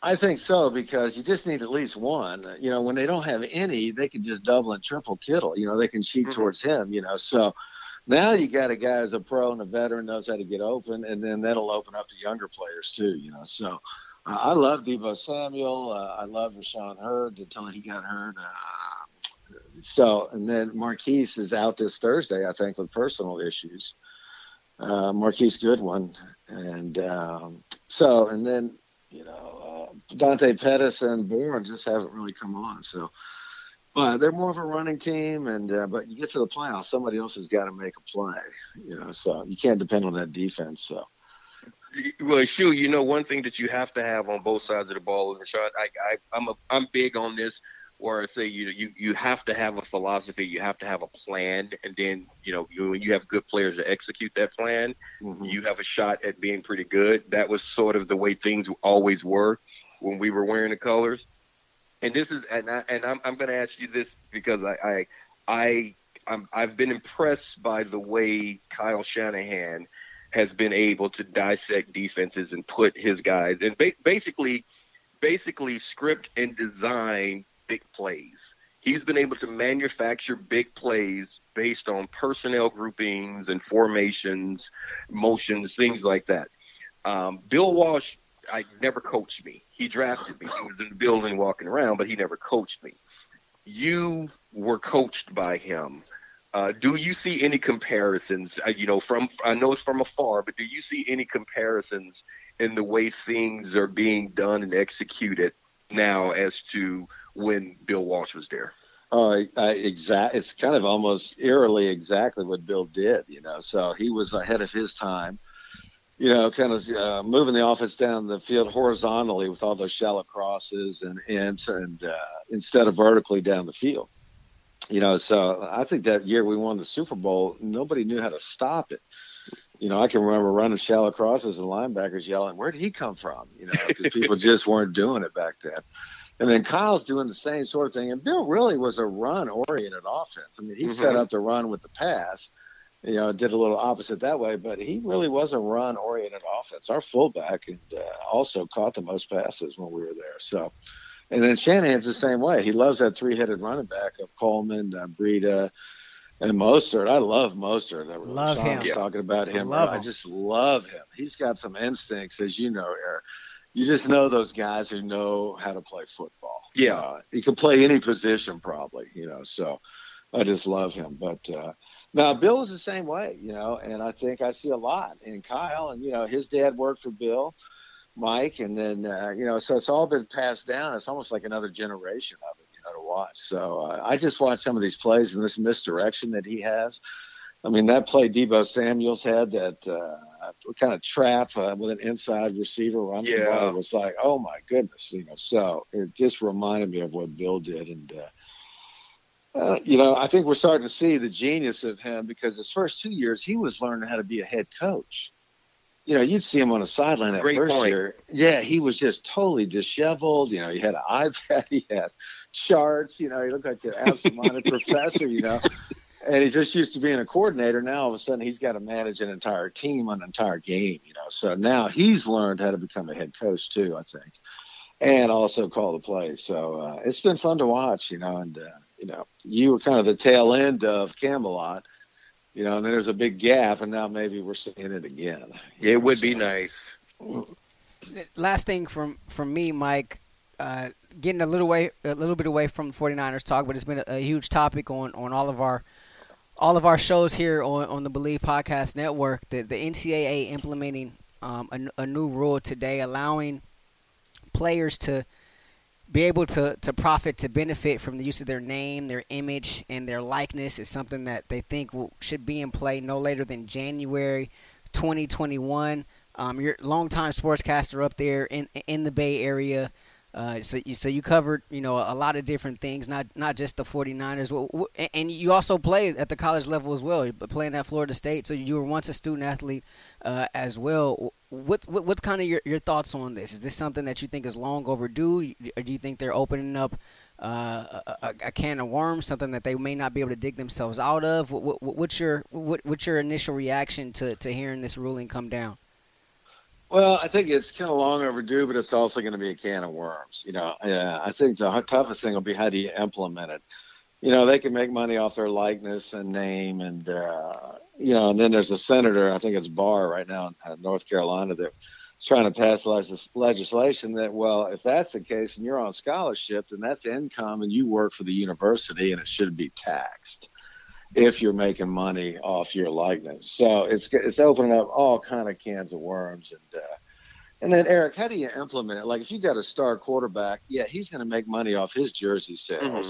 I think so because you just need at least one. You know, when they don't have any, they can just double and triple Kittle. You know, they can cheat mm-hmm. towards him. You know, so now you got a guy who's a pro and a veteran knows how to get open, and then that'll open up to younger players too. You know, so uh, I love Deebo Samuel. Uh, I love Rashawn Hurd until he got hurt. Uh, so, and then Marquise is out this Thursday, I think, with personal issues uh, Marquise Goodwin, and um, so and then you know uh, Dante Pettis and Bourne just haven't really come on. So, but they're more of a running team, and uh, but you get to the playoffs, somebody else has got to make a play. You know, so you can't depend on that defense. So. Well, Shu, you know one thing that you have to have on both sides of the ball, and Rashad, I, I, I'm a, I'm big on this where I say you know you you have to have a philosophy, you have to have a plan, and then you know you when you have good players to execute that plan, mm-hmm. you have a shot at being pretty good. That was sort of the way things always were when we were wearing the colors. And this is and I, and I'm I'm going to ask you this because I I I I'm, I've been impressed by the way Kyle Shanahan has been able to dissect defenses and put his guys and ba- basically basically script and design big plays. He's been able to manufacture big plays based on personnel groupings and formations, motions, things like that. Um, Bill Walsh, I never coached me. He drafted me. He was in the building walking around, but he never coached me. You were coached by him. Uh, do you see any comparisons? Uh, you know, from I know it's from afar, but do you see any comparisons in the way things are being done and executed now as to when Bill Walsh was there. Oh, uh, exact. It's kind of almost eerily exactly what Bill did. You know, so he was ahead of his time. You know, kind of uh, moving the offense down the field horizontally with all those shallow crosses and ends, and uh, instead of vertically down the field. You know, so I think that year we won the Super Bowl, nobody knew how to stop it. You know, I can remember running shallow crosses and linebackers yelling, "Where did he come from?" You know, because people just weren't doing it back then. And then Kyle's doing the same sort of thing. And Bill really was a run oriented offense. I mean, he mm-hmm. set up the run with the pass, you know, did a little opposite that way, but he really was a run oriented offense. Our fullback and, uh, also caught the most passes when we were there. So, and then Shanahan's the same way. He loves that three headed running back of Coleman, uh, Breida, and Mostert. I love Mostert. I love Sean him. Was talking about him. I, I just love him. He's got some instincts, as you know, Eric you just know those guys who know how to play football. Yeah, uh, he can play any position probably, you know. So I just love him. But uh, now Bill is the same way, you know, and I think I see a lot in Kyle, and you know, his dad worked for Bill, Mike, and then uh, you know, so it's all been passed down. It's almost like another generation of it, you know, to watch. So uh, I just watch some of these plays and this misdirection that he has. I mean, that play Deebo Samuel's had that uh, kind of trap uh, with an inside receiver running yeah. ball was like, oh my goodness, you know. So it just reminded me of what Bill did, and uh, uh, you know, I think we're starting to see the genius of him because his first two years he was learning how to be a head coach. you know, you'd see him on the sideline that Great first point. year. Yeah, he was just totally disheveled. You know, he had an iPad, he had charts. You know, he looked like an absent-minded professor. You know, and he's just used to being a coordinator. Now all of a sudden he's got to manage an entire team, an entire game. You know, so now he's learned how to become a head coach too. I think, and also call the plays. So uh, it's been fun to watch. You know, and uh, you know, you were kind of the tail end of Camelot you know, and then there's a big gap, and now maybe we're seeing it again. It would be nice. Last thing from from me, Mike. Uh, getting a little way, a little bit away from 49ers talk, but it's been a, a, huge topic on, on all of our all of our shows here on, on the Bleav Podcast Network. The the NCAA implementing um, a, a new rule today, allowing players to be able to, to profit to benefit from the use of their name, their image, and their likeness is something that they think will, should be in play no later than January 2021. Um, you're longtime sportscaster up there in in the Bay Area. Uh, so, so you covered, you know, a lot of different things, not not just the 49ers. And you also played at the college level as well, playing at Florida State. So you were once a student athlete uh, as well. What, what what's kind of your, your thoughts on this? Is this something that you think is long overdue, or do you think they're opening up uh, a, a, can of worms, something that they may not be able to dig themselves out of? What, what, what's your what, what's your initial reaction to, to hearing this ruling come down? Well, I think it's kind of long overdue, but it's also going to be a can of worms. You know, yeah, I think the toughest thing will be how do you implement it. You know, they can make money off their likeness and name, and uh, you know, and then there's a senator, I think it's Barr right now in North Carolina, that's trying to pass legislation that, well, if that's the case and you're on scholarship, then that's income, and you work for the university, and it should be taxed if you're making money off your likeness. So it's it's opening up all kind of cans of worms and uh, and then Eric, how do you implement it? Like if you got a star quarterback, yeah, he's going to make money off his jersey sales. Mm-hmm.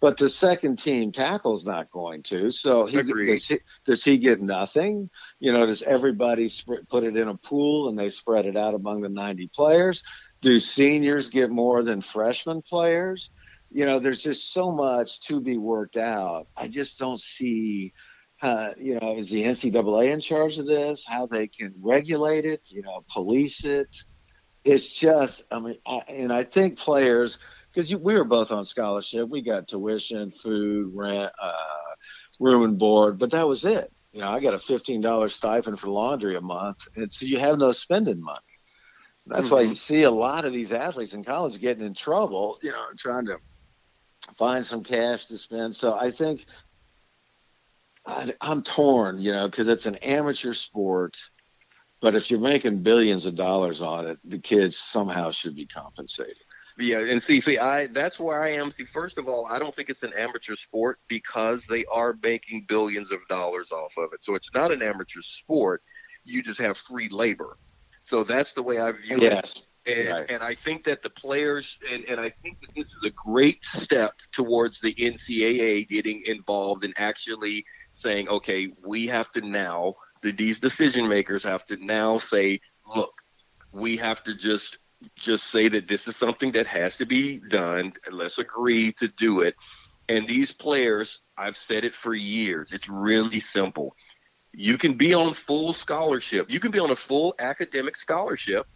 But the second team tackle's not going to. So he, does, he, does he get nothing? You know, does everybody sp- put it in a pool and they spread it out among the 90 players? Do seniors get more than freshman players? You know, there's just so much to be worked out. I just don't see, uh, you know, is the NCAA in charge of this? How they can regulate it? You know, police it? It's just, I mean, I, and I think players, because we were both on scholarship, we got tuition, food, rent, uh, room and board, but that was it. You know, I got a fifteen dollars stipend for laundry a month, and so you have no spending money. That's mm-hmm. why you see a lot of these athletes in college getting in trouble. You know, trying to find some cash to spend. So I think I, am torn, you know, because it's an amateur sport. But if you're making billions of dollars on it, the kids somehow should be compensated. Yeah, and see, see, I that's where I am. See, first of all, I don't think it's an amateur sport because they are making billions of dollars off of it. So it's not an amateur sport. You just have free labor. So that's the way I view yes. it. And, right. and I think that the players, and, and I think that this is a great step towards the NCAA getting involved and actually saying, okay, we have to now, the, these decision makers have to now say, look, we have to just just say that this is something that has to be done. Let's agree to do it. And these players, I've said it for years. It's really simple. You can be on full scholarship. You can be on a full academic scholarship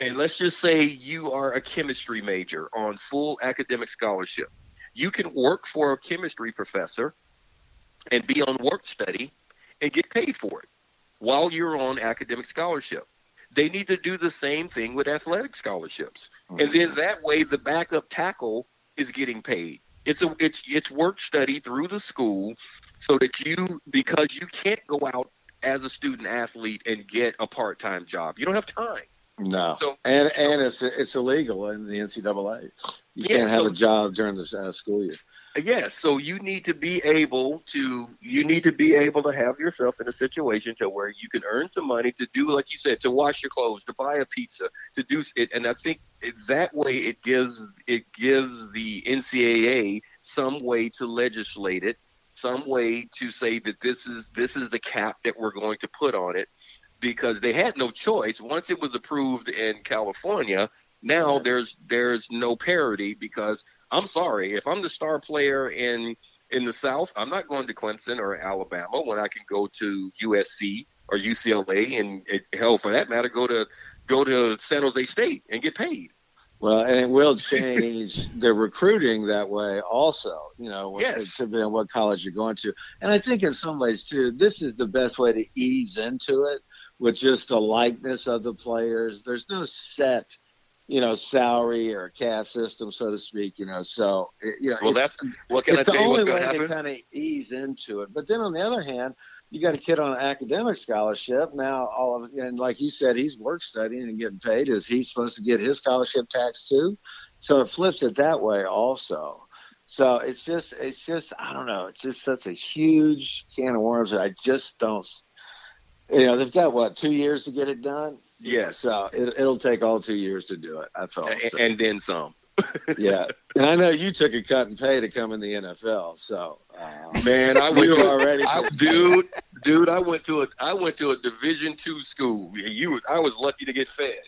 and let's just say you are a chemistry major on full academic scholarship. You can work for a chemistry professor and be on work study and get paid for it while you're on academic scholarship. They need to do the same thing with athletic scholarships. Mm-hmm. And then that way the backup tackle is getting paid. It's a it's it's work study through the school so that you because you can't go out as a student athlete and get a part-time job. You don't have time. No, so, and and it's it's illegal in the NCAA. You yeah, can't have so, a job during the uh, school year. Yes, so you need to be able to you need to be able to have yourself in a situation to where you can earn some money to do like you said to wash your clothes, to buy a pizza, to do it, and I think that way it gives it gives the NCAA some way to legislate it, some way to say that this is this is the cap that we're going to put on it because they had no choice. Once it was approved in California, now there's there's no parity because I'm sorry, if I'm the star player in in the South, I'm not going to Clemson or Alabama when I can go to USC or UCLA, and it, hell, for that matter, go to go to San Jose State and get paid. Well, and it will change the recruiting that way also, you know, yes. depending on what college you're going to. And I think in some ways, too, this is the best way to ease into it with just a likeness of the players. There's no set, you know, salary or caste system, so to speak, you know. So, you know, well, that's what can it's I the tell you only way to kind of ease into it. But then on the other hand, you got a kid on an academic scholarship now. All of and like you said, he's work studying and getting paid. Is he supposed to get his scholarship tax too? So it flips it that way also. So it's just, it's just, I don't know. It's just such a huge can of worms that I just don't. You know, they've got what two years to get it done. Yes. So it, it'll take all two years to do it. That's all. And, and then some. yeah, and I know you took a cut in pay to come in the NFL. So uh, Man, I went to, already, I, dude, dude, I went to a I went to a Division two school. You, I was lucky to get fed.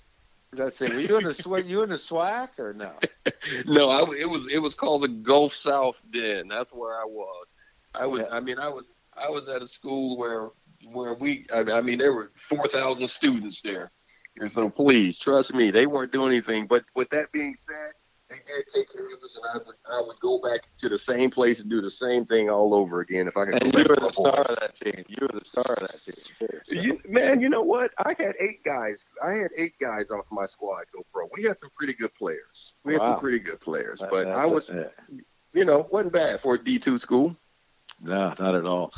Let's see. Were you in the sw- you in the SWAC or no? No, I, it was it was called the Gulf South Den. That's where I was. I was. Yeah. I mean, I was I was at a school where where we. I, I mean, there were four thousand students there. And so please trust me, they weren't doing anything. But with that being said, they did take care of us, and I would I would go back to the same place and do the same thing all over again if I could. And you were the star of that team. You were the star of that team too. so. You, man, you know what? I had eight guys. I had eight guys off my squad go pro. We had some pretty good players. We had Wow. some pretty good players, That- but I was, a- you know, wasn't bad for a D two school. no, not at all.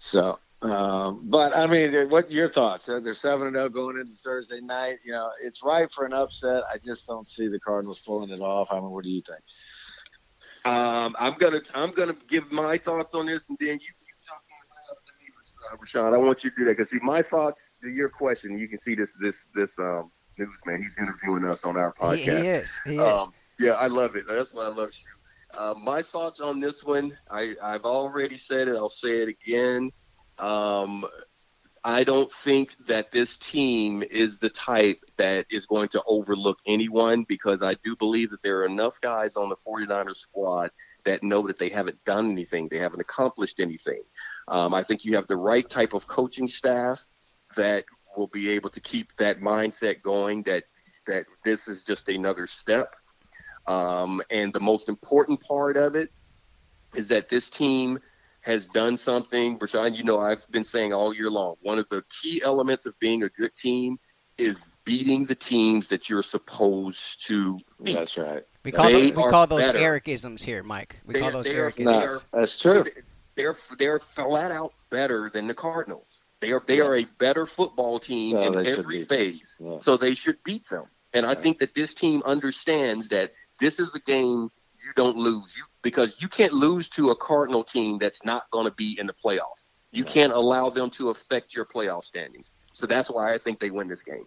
So, um, but I mean, what your thoughts? Uh, They're seven and zero going into Thursday night. You know, it's ripe for an upset. I just don't see the Cardinals pulling it off. I mean, what do you think? Um, I'm gonna I'm gonna give my thoughts on this, and then you keep talking about Rashawn. I want you to do that because see my thoughts to your question. You can see this this this um newsman. He's interviewing us on our He, he podcast. is. He is. Um, yeah, I love it. That's what I love. You. Uh, my thoughts on this one, I, I've already said it. I'll say it again. Um, I don't think that this team is the type that is going to overlook anyone because I do believe that there are enough guys on the 49ers squad that know that they haven't done anything, they haven't accomplished anything. Um, I think you have the right type of coaching staff that will be able to keep that mindset going that that this is just another step. Um, and the most important part of it is that this team has done something. Rashawn, you know, I've been saying all year long, one of the key elements of being a good team is beating the teams that you're supposed to beat. That's right. we call, they those, we call those better. Ericisms here, Mike. We They- call those they are- Ericisms. No, that's true. They're they're flat out better than the Cardinals. They are they are a better football team No, in every phase. Yeah. So they should beat them. And I Yeah. think that this team understands that this is a game you don't lose. You because you can't lose to a Cardinal team that's not going to be in the playoffs. You Yeah. can't allow them to affect your playoff standings. So that's why I think they win this game.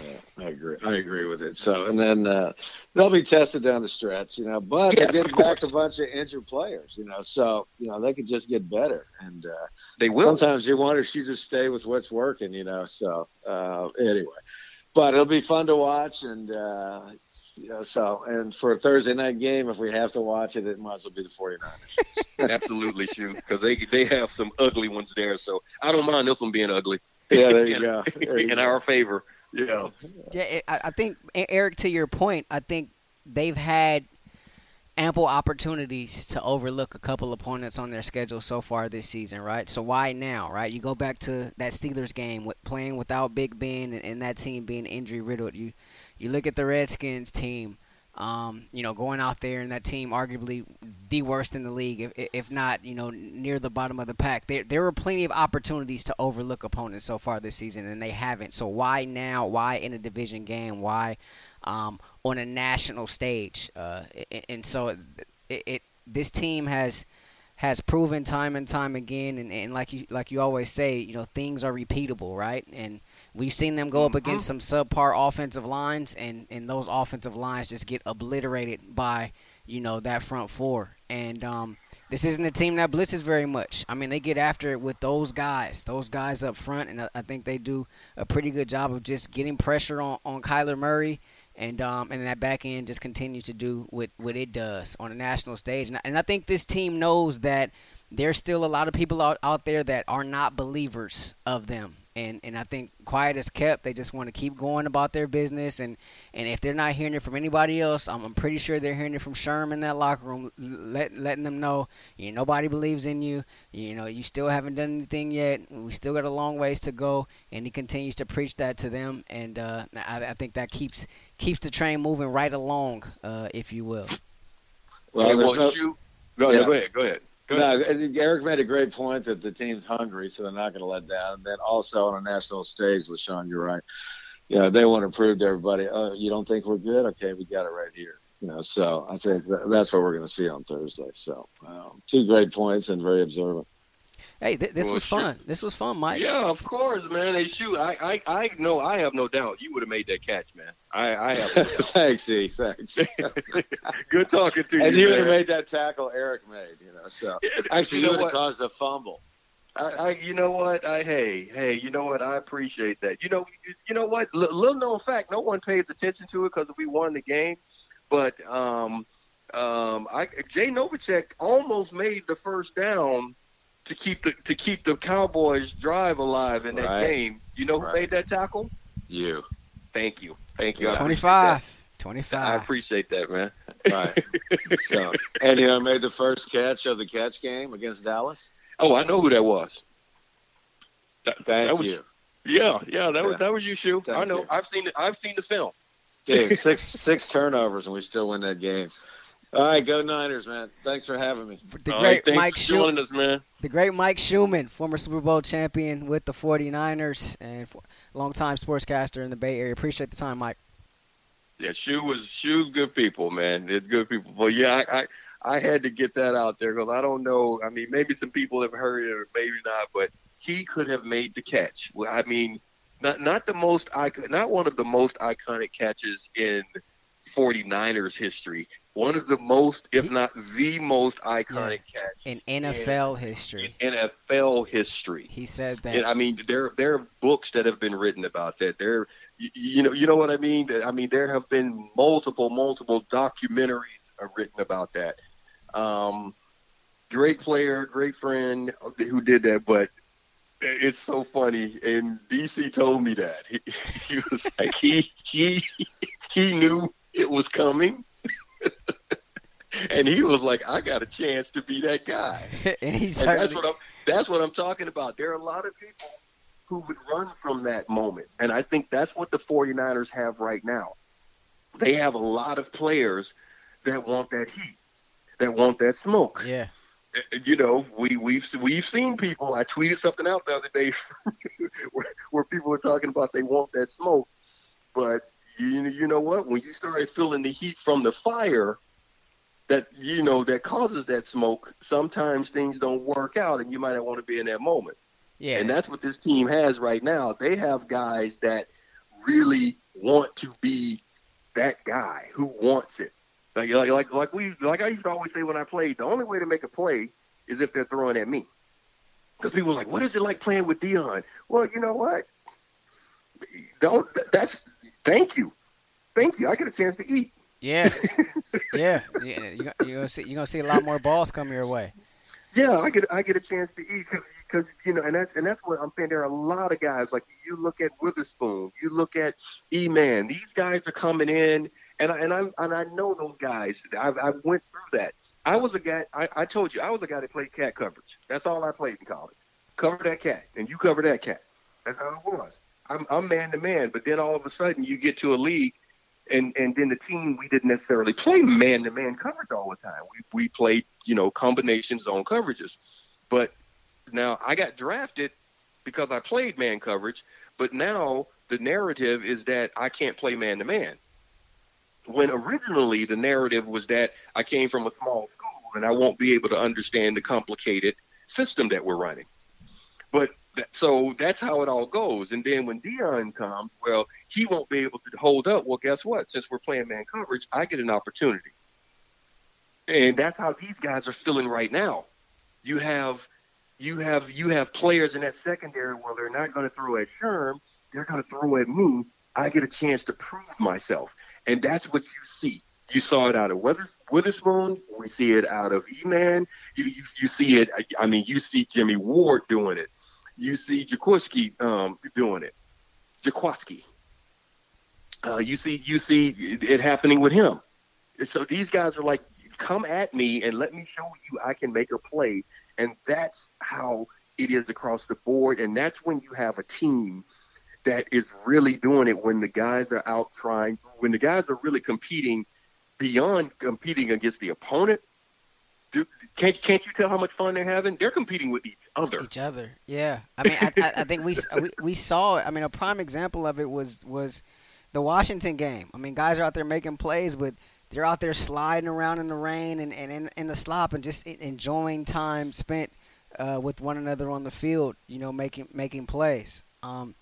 Yeah, I agree. I agree with it. So, and then uh, they'll be tested down the stretch, you know. But Yes, they get back a bunch of injured players, you know. So, you know, they could just get better. And uh, They will. sometimes you wonder if you just stay with what's working, you know. So, uh, anyway, but it'll be fun to watch, and uh, you know, so and for a Thursday night game, if we have to watch it, it might as well be the 49ers. Absolutely, shoot, because they they have some ugly ones there. So I don't mind this one being ugly. Yeah, there you in, go. There you in go. our favor. Yeah. Yeah, I, I think E- Eric, to your point, I think they've had ample opportunities to overlook a couple opponents on their schedule so far this season, right? So why now, right? You go back to that Steelers game with playing without Big Ben and, and that team being injury riddled. You you look at the Redskins team, um, you know, going out there and that team arguably the worst in the league, if, if not, you know, near the bottom of the pack. There there were plenty of opportunities to overlook opponents so far this season, and they haven't. So why now? Why in a division game? Why um, on a national stage? Uh, and, so it, it this team has has proven time and time again, and, and like you like you always say, you know, things are repeatable, right? And we've seen them go up against some subpar offensive lines, and and those offensive lines just get obliterated by you know that front four. And um, this isn't a team that blitzes very much. I mean, they get after it with those guys, those guys up front, and I, I think they do a pretty good job of just getting pressure on on Kyler Murray and um, and that back end just continues to do what, what it does on a national stage. And I, and I think this team knows that there's still a lot of people out, out there that are not believers of them. And and I think quiet is kept. They just want to keep going about their business, and and if they're not hearing it from anybody else, I'm, I'm pretty sure they're hearing it from Sherman in that locker room, let, letting them know, you know, nobody believes in you. You know, you still haven't done anything yet. We still got a long ways to go, and he continues to preach that to them, and uh, I, I think that keeps keeps the train moving right along, uh, if you will. Well, hey, well no, shoot. Go, yeah. go ahead. Go ahead. No, Eric made a great point that the team's hungry, so they're not going to let down. And then also on a national stage, LeSean, you're right. You know, they want to prove to everybody, oh, you don't think we're good? Okay, we got it right here. You know, so I think that's what we're going to see on Thursday. So, um, two great points and very observant. Hey, th- this well, was fun. Sure. This was fun, Mike. Yeah, of course, man. Hey, shoot, I, I, I know, I have no doubt you would have made that catch, man. I, I have. No thanks, E. Thanks. Good talking to you. And you would have made that tackle Eric made, you know. So actually, you, know would have caused a fumble. I, I, you know what? I hey, hey, you know what? I appreciate that. You know, you, you know what? L- little known fact, no one pays attention to it because we won the game, but um, um, I Jay Novacek almost made the first down to keep the to keep the Cowboys drive alive in that right. game. You know who right. made that tackle? You. Thank you. Thank you. 25. 25. I appreciate that, man. Right. so, and you know, made the first catch of the catch game against Dallas. Oh, I know who that was. That, Thank that was, you. Yeah, yeah, that yeah. was that was you, Shu. I know. You. I've seen it. I've seen the film. Dude, six six turnovers and we still win that game. All right, go Niners, man. Thanks for having me. The great right, Mike Shumann. Us, man. The great Mike Shumann, former Super Bowl champion with the 49ers and longtime sportscaster in the Bay Area. Appreciate the time, Mike. Yeah, Shu was Shu's good people, man. It's good people. But yeah, I, I I had to get that out there because I don't know. I mean, maybe some people have heard it or maybe not, but he could have made the catch. I mean, not not the most icon, not one of the most iconic catches in 49ers history. One of the most, if not the most iconic yeah. catch in NFL in, history. In NFL history. He said that. And, I mean, there there are books that have been written about that. There, you, you know, you know what I mean. I mean, there have been multiple, multiple documentaries written about that. Um, great player, great friend who did that, but it's so funny. And DC told me that he, he was like he he he knew it was coming. and he was like, I got a chance to be that guy. and and that's what I'm that's what I'm talking about. There are a lot of people who would run from that moment. And I think that's what the 49ers have right now. They have a lot of players that want that heat, that want that smoke. Yeah. You know, we we've we've seen people. I tweeted something out the other day where, where people were talking about they want that smoke, but you you know what? When you start feeling the heat from the fire, that you know that causes that smoke, sometimes things don't work out, and you might not want to be in that moment. Yeah. And that's what this team has right now. They have guys that really want to be that guy who wants it. Like like like like we like I used to always say when I played, the only way to make a play is if they're throwing at me. Because people are like, what is it like playing with Deion? Well, you know what? Don't that's thank you, thank you. I get a chance to eat. Yeah, yeah. yeah. You're gonna see you're gonna see a lot more balls come your way. Yeah, I get I get a chance to eat because you know, and that's and that's what I'm saying. There are a lot of guys like you look at Witherspoon, you look at E Man. These guys are coming in, and I and I and I know those guys. I I went through that. I was a guy. I, I told you I was a guy that played cat coverage. That's all I played in college. Cover that cat, and you cover that cat. That's how it was. I'm, I'm man to man, but then all of a sudden you get to a league, and and then the team we didn't necessarily play man to man coverage all the time. We we played you know combination zone coverages, but now I got drafted because I played man coverage, but now the narrative is that I can't play man to man. When originally the narrative was that I came from a small school and I won't be able to understand the complicated system that we're running. But so that's how it all goes. And then when Deion comes, well, he won't be able to hold up. Well, guess what? Since we're playing man coverage, I get an opportunity. And that's how these guys are feeling right now. You have you have you have players in that secondary where they're not going to throw at Sherm, they're going to throw at me. I get a chance to prove myself. And that's what you see. You saw it out of Withers, Witherspoon. We see it out of E-Man. You, you, you see it. I mean, you see Jimmy Ward doing it You see Jaquiski um, doing it. Jaquiski. Uh, you see, you see it happening with him. So these guys are like, come at me and let me show you I can make a play, and that's how it is across the board. And that's when you have a team that is really doing it when the guys are out trying, when the guys are really competing beyond competing against the opponent. Do, can't can't you tell how much fun they're having? They're competing with each other. Each other, yeah. I mean, I, I, think we, we we saw. It. I mean, a prime example of it was was the Washington game. I mean, guys are out there making plays, but they're out there sliding around in the rain and, and in, in the slop and just enjoying time spent uh, with one another on the field. You know, making making plays. Um,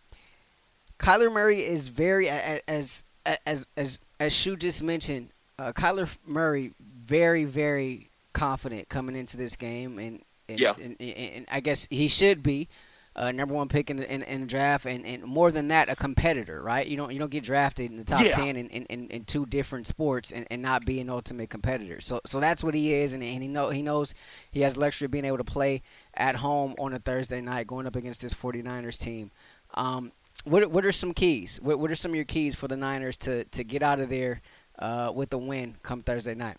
Kyler Murray is very as as as as Shu just mentioned. Uh, Kyler Murray very very confident coming into this game, and, and yeah, and, and, and, I guess he should be uh, number one pick in the, in, in the draft, and, and more than that, a competitor, right? You don't you don't get drafted in the top yeah. ten in, in, in, two different sports and, and not be an ultimate competitor. So so that's what he is, and, and he know he knows he has the luxury of being able to play at home on a Thursday night, going up against this 49ers team. Um, what what are some keys? What what are some of your keys for the Niners to to get out of there uh, with the win come Thursday night?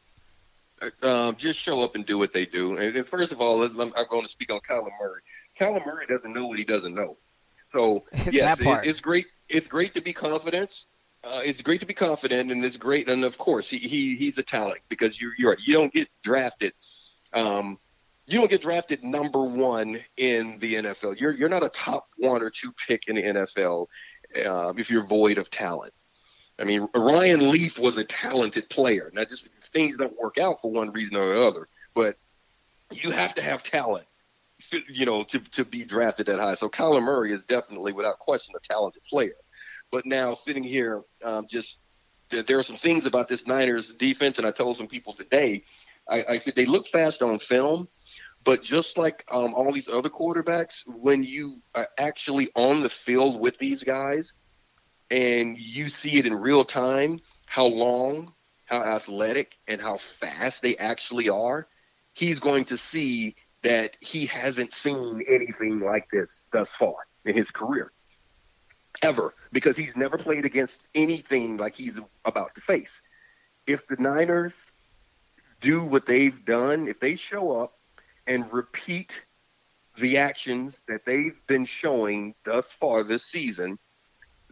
Um, just show up and do what they do. And, first of all, I'm, I'm going to speak on Kyler Murray. Kyler Murray doesn't know what he doesn't know. So yes, it, it's great. It's great to be confident. Uh, it's great to be confident, and it's great. And of course, he, he he's a talent because you you're you don't get drafted. Um, you don't get drafted number one in the NFL. You're you're not a top one or two pick in the NFL uh, if you're void of talent. I mean, Ryan Leaf was a talented player. Now, just things don't work out for one reason or another, but you have to have talent, you know, to, to be drafted that high. So Kyler Murray is definitely, without question, a talented player. But now sitting here, um, just there are some things about this Niners defense, and I told some people today, I, I said they look fast on film, but just like um, all these other quarterbacks, when you are actually on the field with these guys, and you see it in real time how long, how athletic, and how fast they actually are, he's going to see that he hasn't seen anything like this thus far in his career. Ever. Because he's never played against anything like he's about to face. If the Niners do what they've done, if they show up and repeat the actions that they've been showing thus far this season –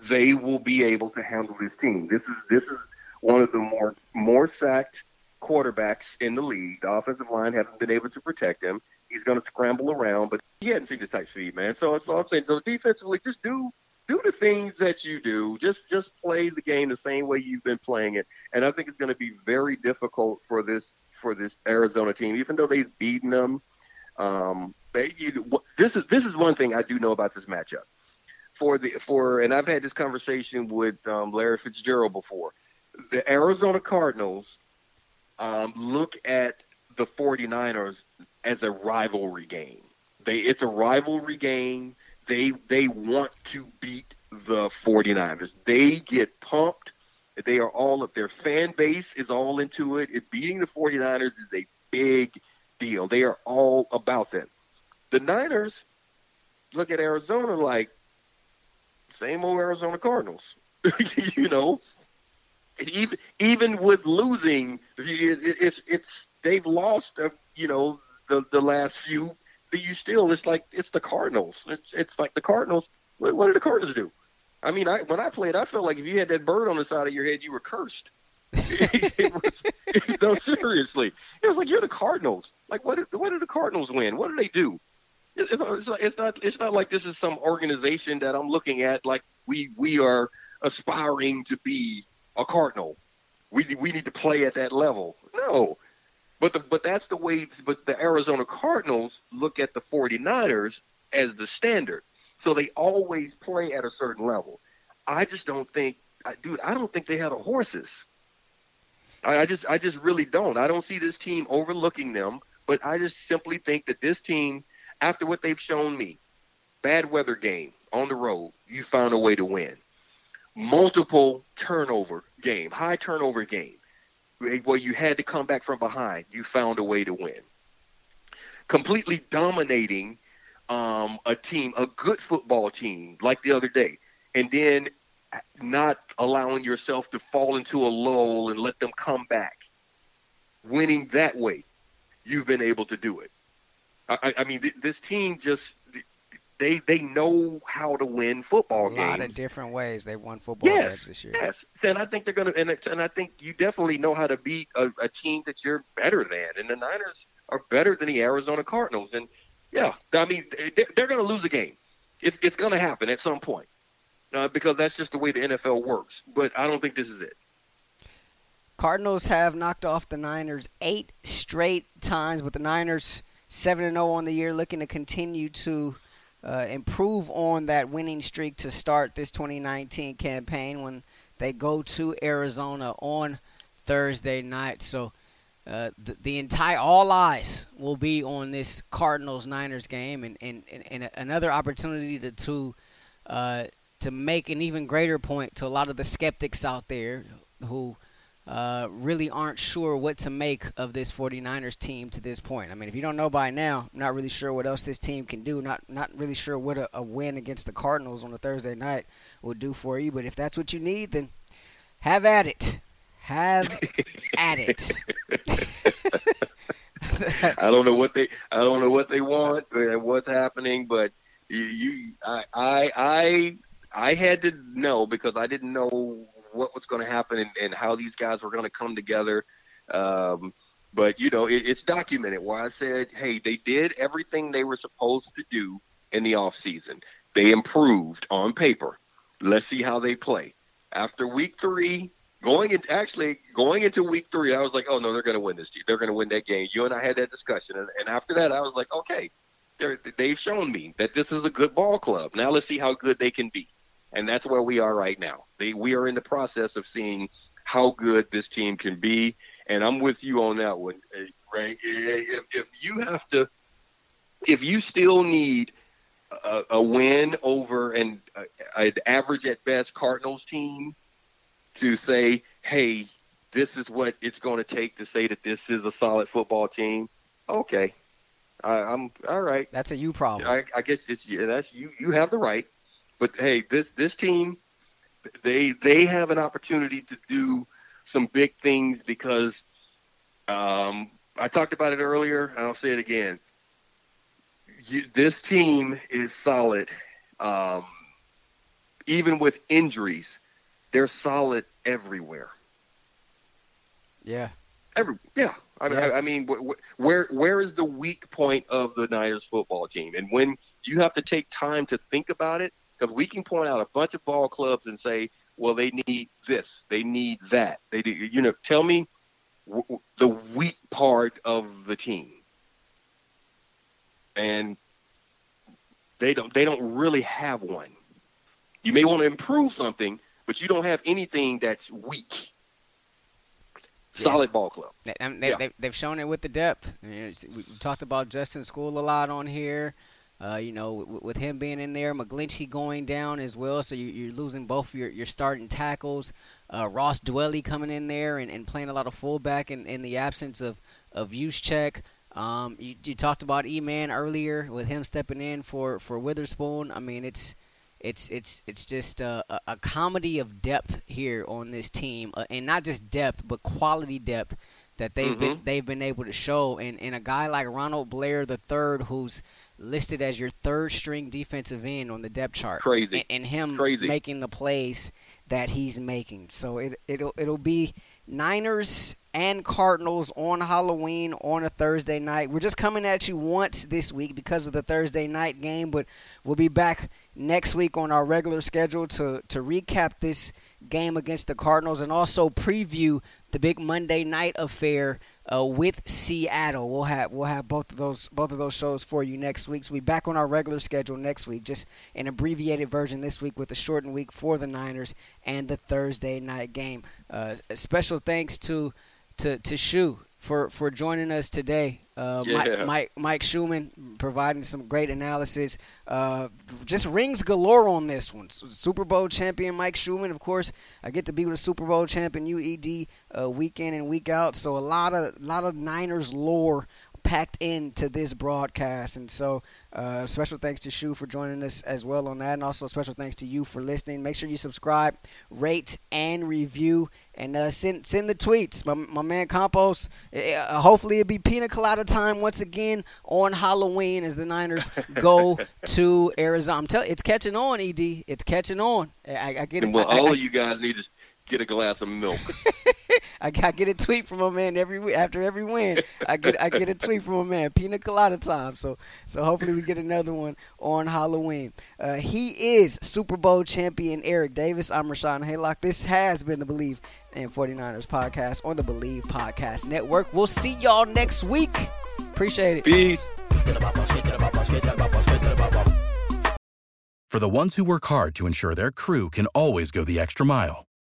they will be able to handle this team. This is this is one of the more more sacked quarterbacks in the league. The offensive line haven't been able to protect him. He's going to scramble around, but he hadn't seen this type of speed, man. So all I'm saying. So defensively, just do do the things that you do. Just just play the game the same way you've been playing it. And I think it's going to be very difficult for this for this Arizona team, even though they've beaten them. Um, they, you, this is this is one thing I do know about this matchup for the for and I've had this conversation with um, Larry Fitzgerald before. The Arizona Cardinals um, look at the 49ers as a rivalry game. They it's a rivalry game. They they want to beat the 49ers. They get pumped. They are all of their fan base is all into it. it beating the 49ers is a big deal. They are all about that. The Niners look at Arizona like same old Arizona Cardinals. you know, even even with losing, it's it's they've lost. Uh, you know, the the last few. But you still, it's like it's the Cardinals. It's it's like the Cardinals. What, what did the Cardinals do? I mean, I when I played, I felt like if you had that bird on the side of your head, you were cursed. it was, no, seriously, it was like you're the Cardinals. Like, what? What did the Cardinals win? What did they do? It's, not, it's not it's not like this is some organization that I'm looking at like we we are aspiring to be a cardinal. We we need to play at that level. No. But the, but that's the way but the Arizona Cardinals look at the 49ers as the standard. So they always play at a certain level. I just don't think dude, I don't think they had the horses. I, I just I just really don't. I don't see this team overlooking them, but I just simply think that this team after what they've shown me, bad weather game on the road, you found a way to win. Multiple turnover game, high turnover game, where you had to come back from behind, you found a way to win. Completely dominating um, a team, a good football team, like the other day, and then not allowing yourself to fall into a lull and let them come back, winning that way, you've been able to do it. I, I mean, th- this team just they they know how to win football a games. A lot of different ways they won football yes, games this year. Yes, and I think they're going to, and, and I think you definitely know how to beat a, a team that you're better than, and the Niners are better than the Arizona Cardinals, and yeah, I mean they're, they're going to lose a game. It's it's going to happen at some point, uh, because that's just the way the NFL works. But I don't think this is it. Cardinals have knocked off the Niners eight straight times, but the Niners seven and zero on the year, looking to continue to uh, improve on that winning streak to start this 2019 campaign when they go to Arizona on Thursday night. So uh, the, the, entire all eyes will be on this Cardinals Niners game, and, and, and, another opportunity to to, uh, to make an even greater point to a lot of the skeptics out there who uh, really aren't sure what to make of this 49ers team to this point. I mean, if you don't know by now, I'm not really sure what else this team can do. Not not really sure what a, a win against the Cardinals on a Thursday night will do for you. But if that's what you need, then have at it. Have at it. I don't know what they I don't know what they want and what's happening, but you, you I I I had to know because I didn't know what was going to happen and, and, how these guys were going to come together. Um, but you know, it, it's documented. why I said, hey, they did everything they were supposed to do in the off season. They improved on paper. Let's see how they play. After week three, going into actually going into week three, I was like, oh no, they're going to win this. They're going to win that game. You and I had that discussion, and, and after that, I was like, okay, they've shown me that this is a good ball club. Now let's see how good they can be and that's where we are right now. They, we are in the process of seeing how good this team can be, and I'm with you on that one, Ray. If, if you have to, if you still need a, a win over an, an average at best Cardinals team to say, hey, this is what it's going to take to say that this is a solid football team. Okay, I, am all right. That's a you problem. I, I guess it's yeah, that's you. You have the right. But hey, this this team, they they have an opportunity to do some big things because um, I talked about it earlier. and I'll say it again. You, this team is solid, um, even with injuries. They're solid everywhere. Yeah. Every yeah. I mean, yeah. I, I mean, where where is the weak point of the Niners football team? And when you have to take time to think about it, because we can point out a bunch of ball clubs and say, well, they need this, they need that. They do, you know, tell me w- the weak part of the team. And they don't they don't really have one. You may want to improve something, but you don't have anything that's weak. Solid yeah. ball club. They, um, they, yeah. they, have shown it with the depth. we talked about Justin Skule a lot on here. Uh, you know, w- with him being in there, McGlinchey going down as well, so you, are losing both your, your starting tackles. Uh, Ross Dwelley coming in there and, and playing a lot of fullback in, in the absence of of Juszczyk. Um, you, you talked about E-Man earlier with him stepping in for, for Witherspoon. I mean, it's it's it's it's just a, a comedy of depth here on this team, uh, and not just depth, but quality depth that they've mm-hmm. been they've been able to show. And and a guy like Ronald Blair the third, who's listed as your third string defensive end on the depth chart. Crazy. And, and him Crazy. making the plays that he's making. So it it'll it'll be Niners and Cardinals on Halloween on a Thursday night. We're just coming at you once this week because of the Thursday night game, but we'll be back next week on our regular schedule to to recap this game against the Cardinals and also preview the big Monday night affair uh, with Seattle. We'll have we'll have both of those both of those shows for you next week. So we'll back on our regular schedule next week, just an abbreviated version this week with a shortened week for the Niners and the Thursday night game. Uh, special thanks to to to Shu for for joining us today. Uh, yeah. Mike, Mike, Mike Shumann providing some great analysis. Uh, just rings galore on this one. Super Bowl champion Mike Shumann, of course. I get to be with a Super Bowl champion UED uh, week in and week out. So a lot of lot of Niners lore packed into this broadcast. And so, uh, special thanks to Shu for joining us as well on that. And also, special thanks to you for listening. Make sure you subscribe, rate, and review. And uh, send send the tweets. My, my man Campos, uh, hopefully it'll be pina colada time once again on Halloween as the Niners go to Arizona. I'm tell, it's catching on, ED. It's catching on. I, I get it. Well, I, all I, of you guys need to get a glass of milk. I, I get a tweet from a man every after every win. I get I get a tweet from a man. Pina colada time. So so hopefully we get another one on Halloween. Uh, he is Super Bowl champion Eric Davis. I'm Rashawn Haylock. This has been the Bleav in 49ers podcast on the Bleav Podcast Network. We'll see y'all next week. Appreciate it. Peace. For the ones who work hard to ensure their crew can always go the extra mile,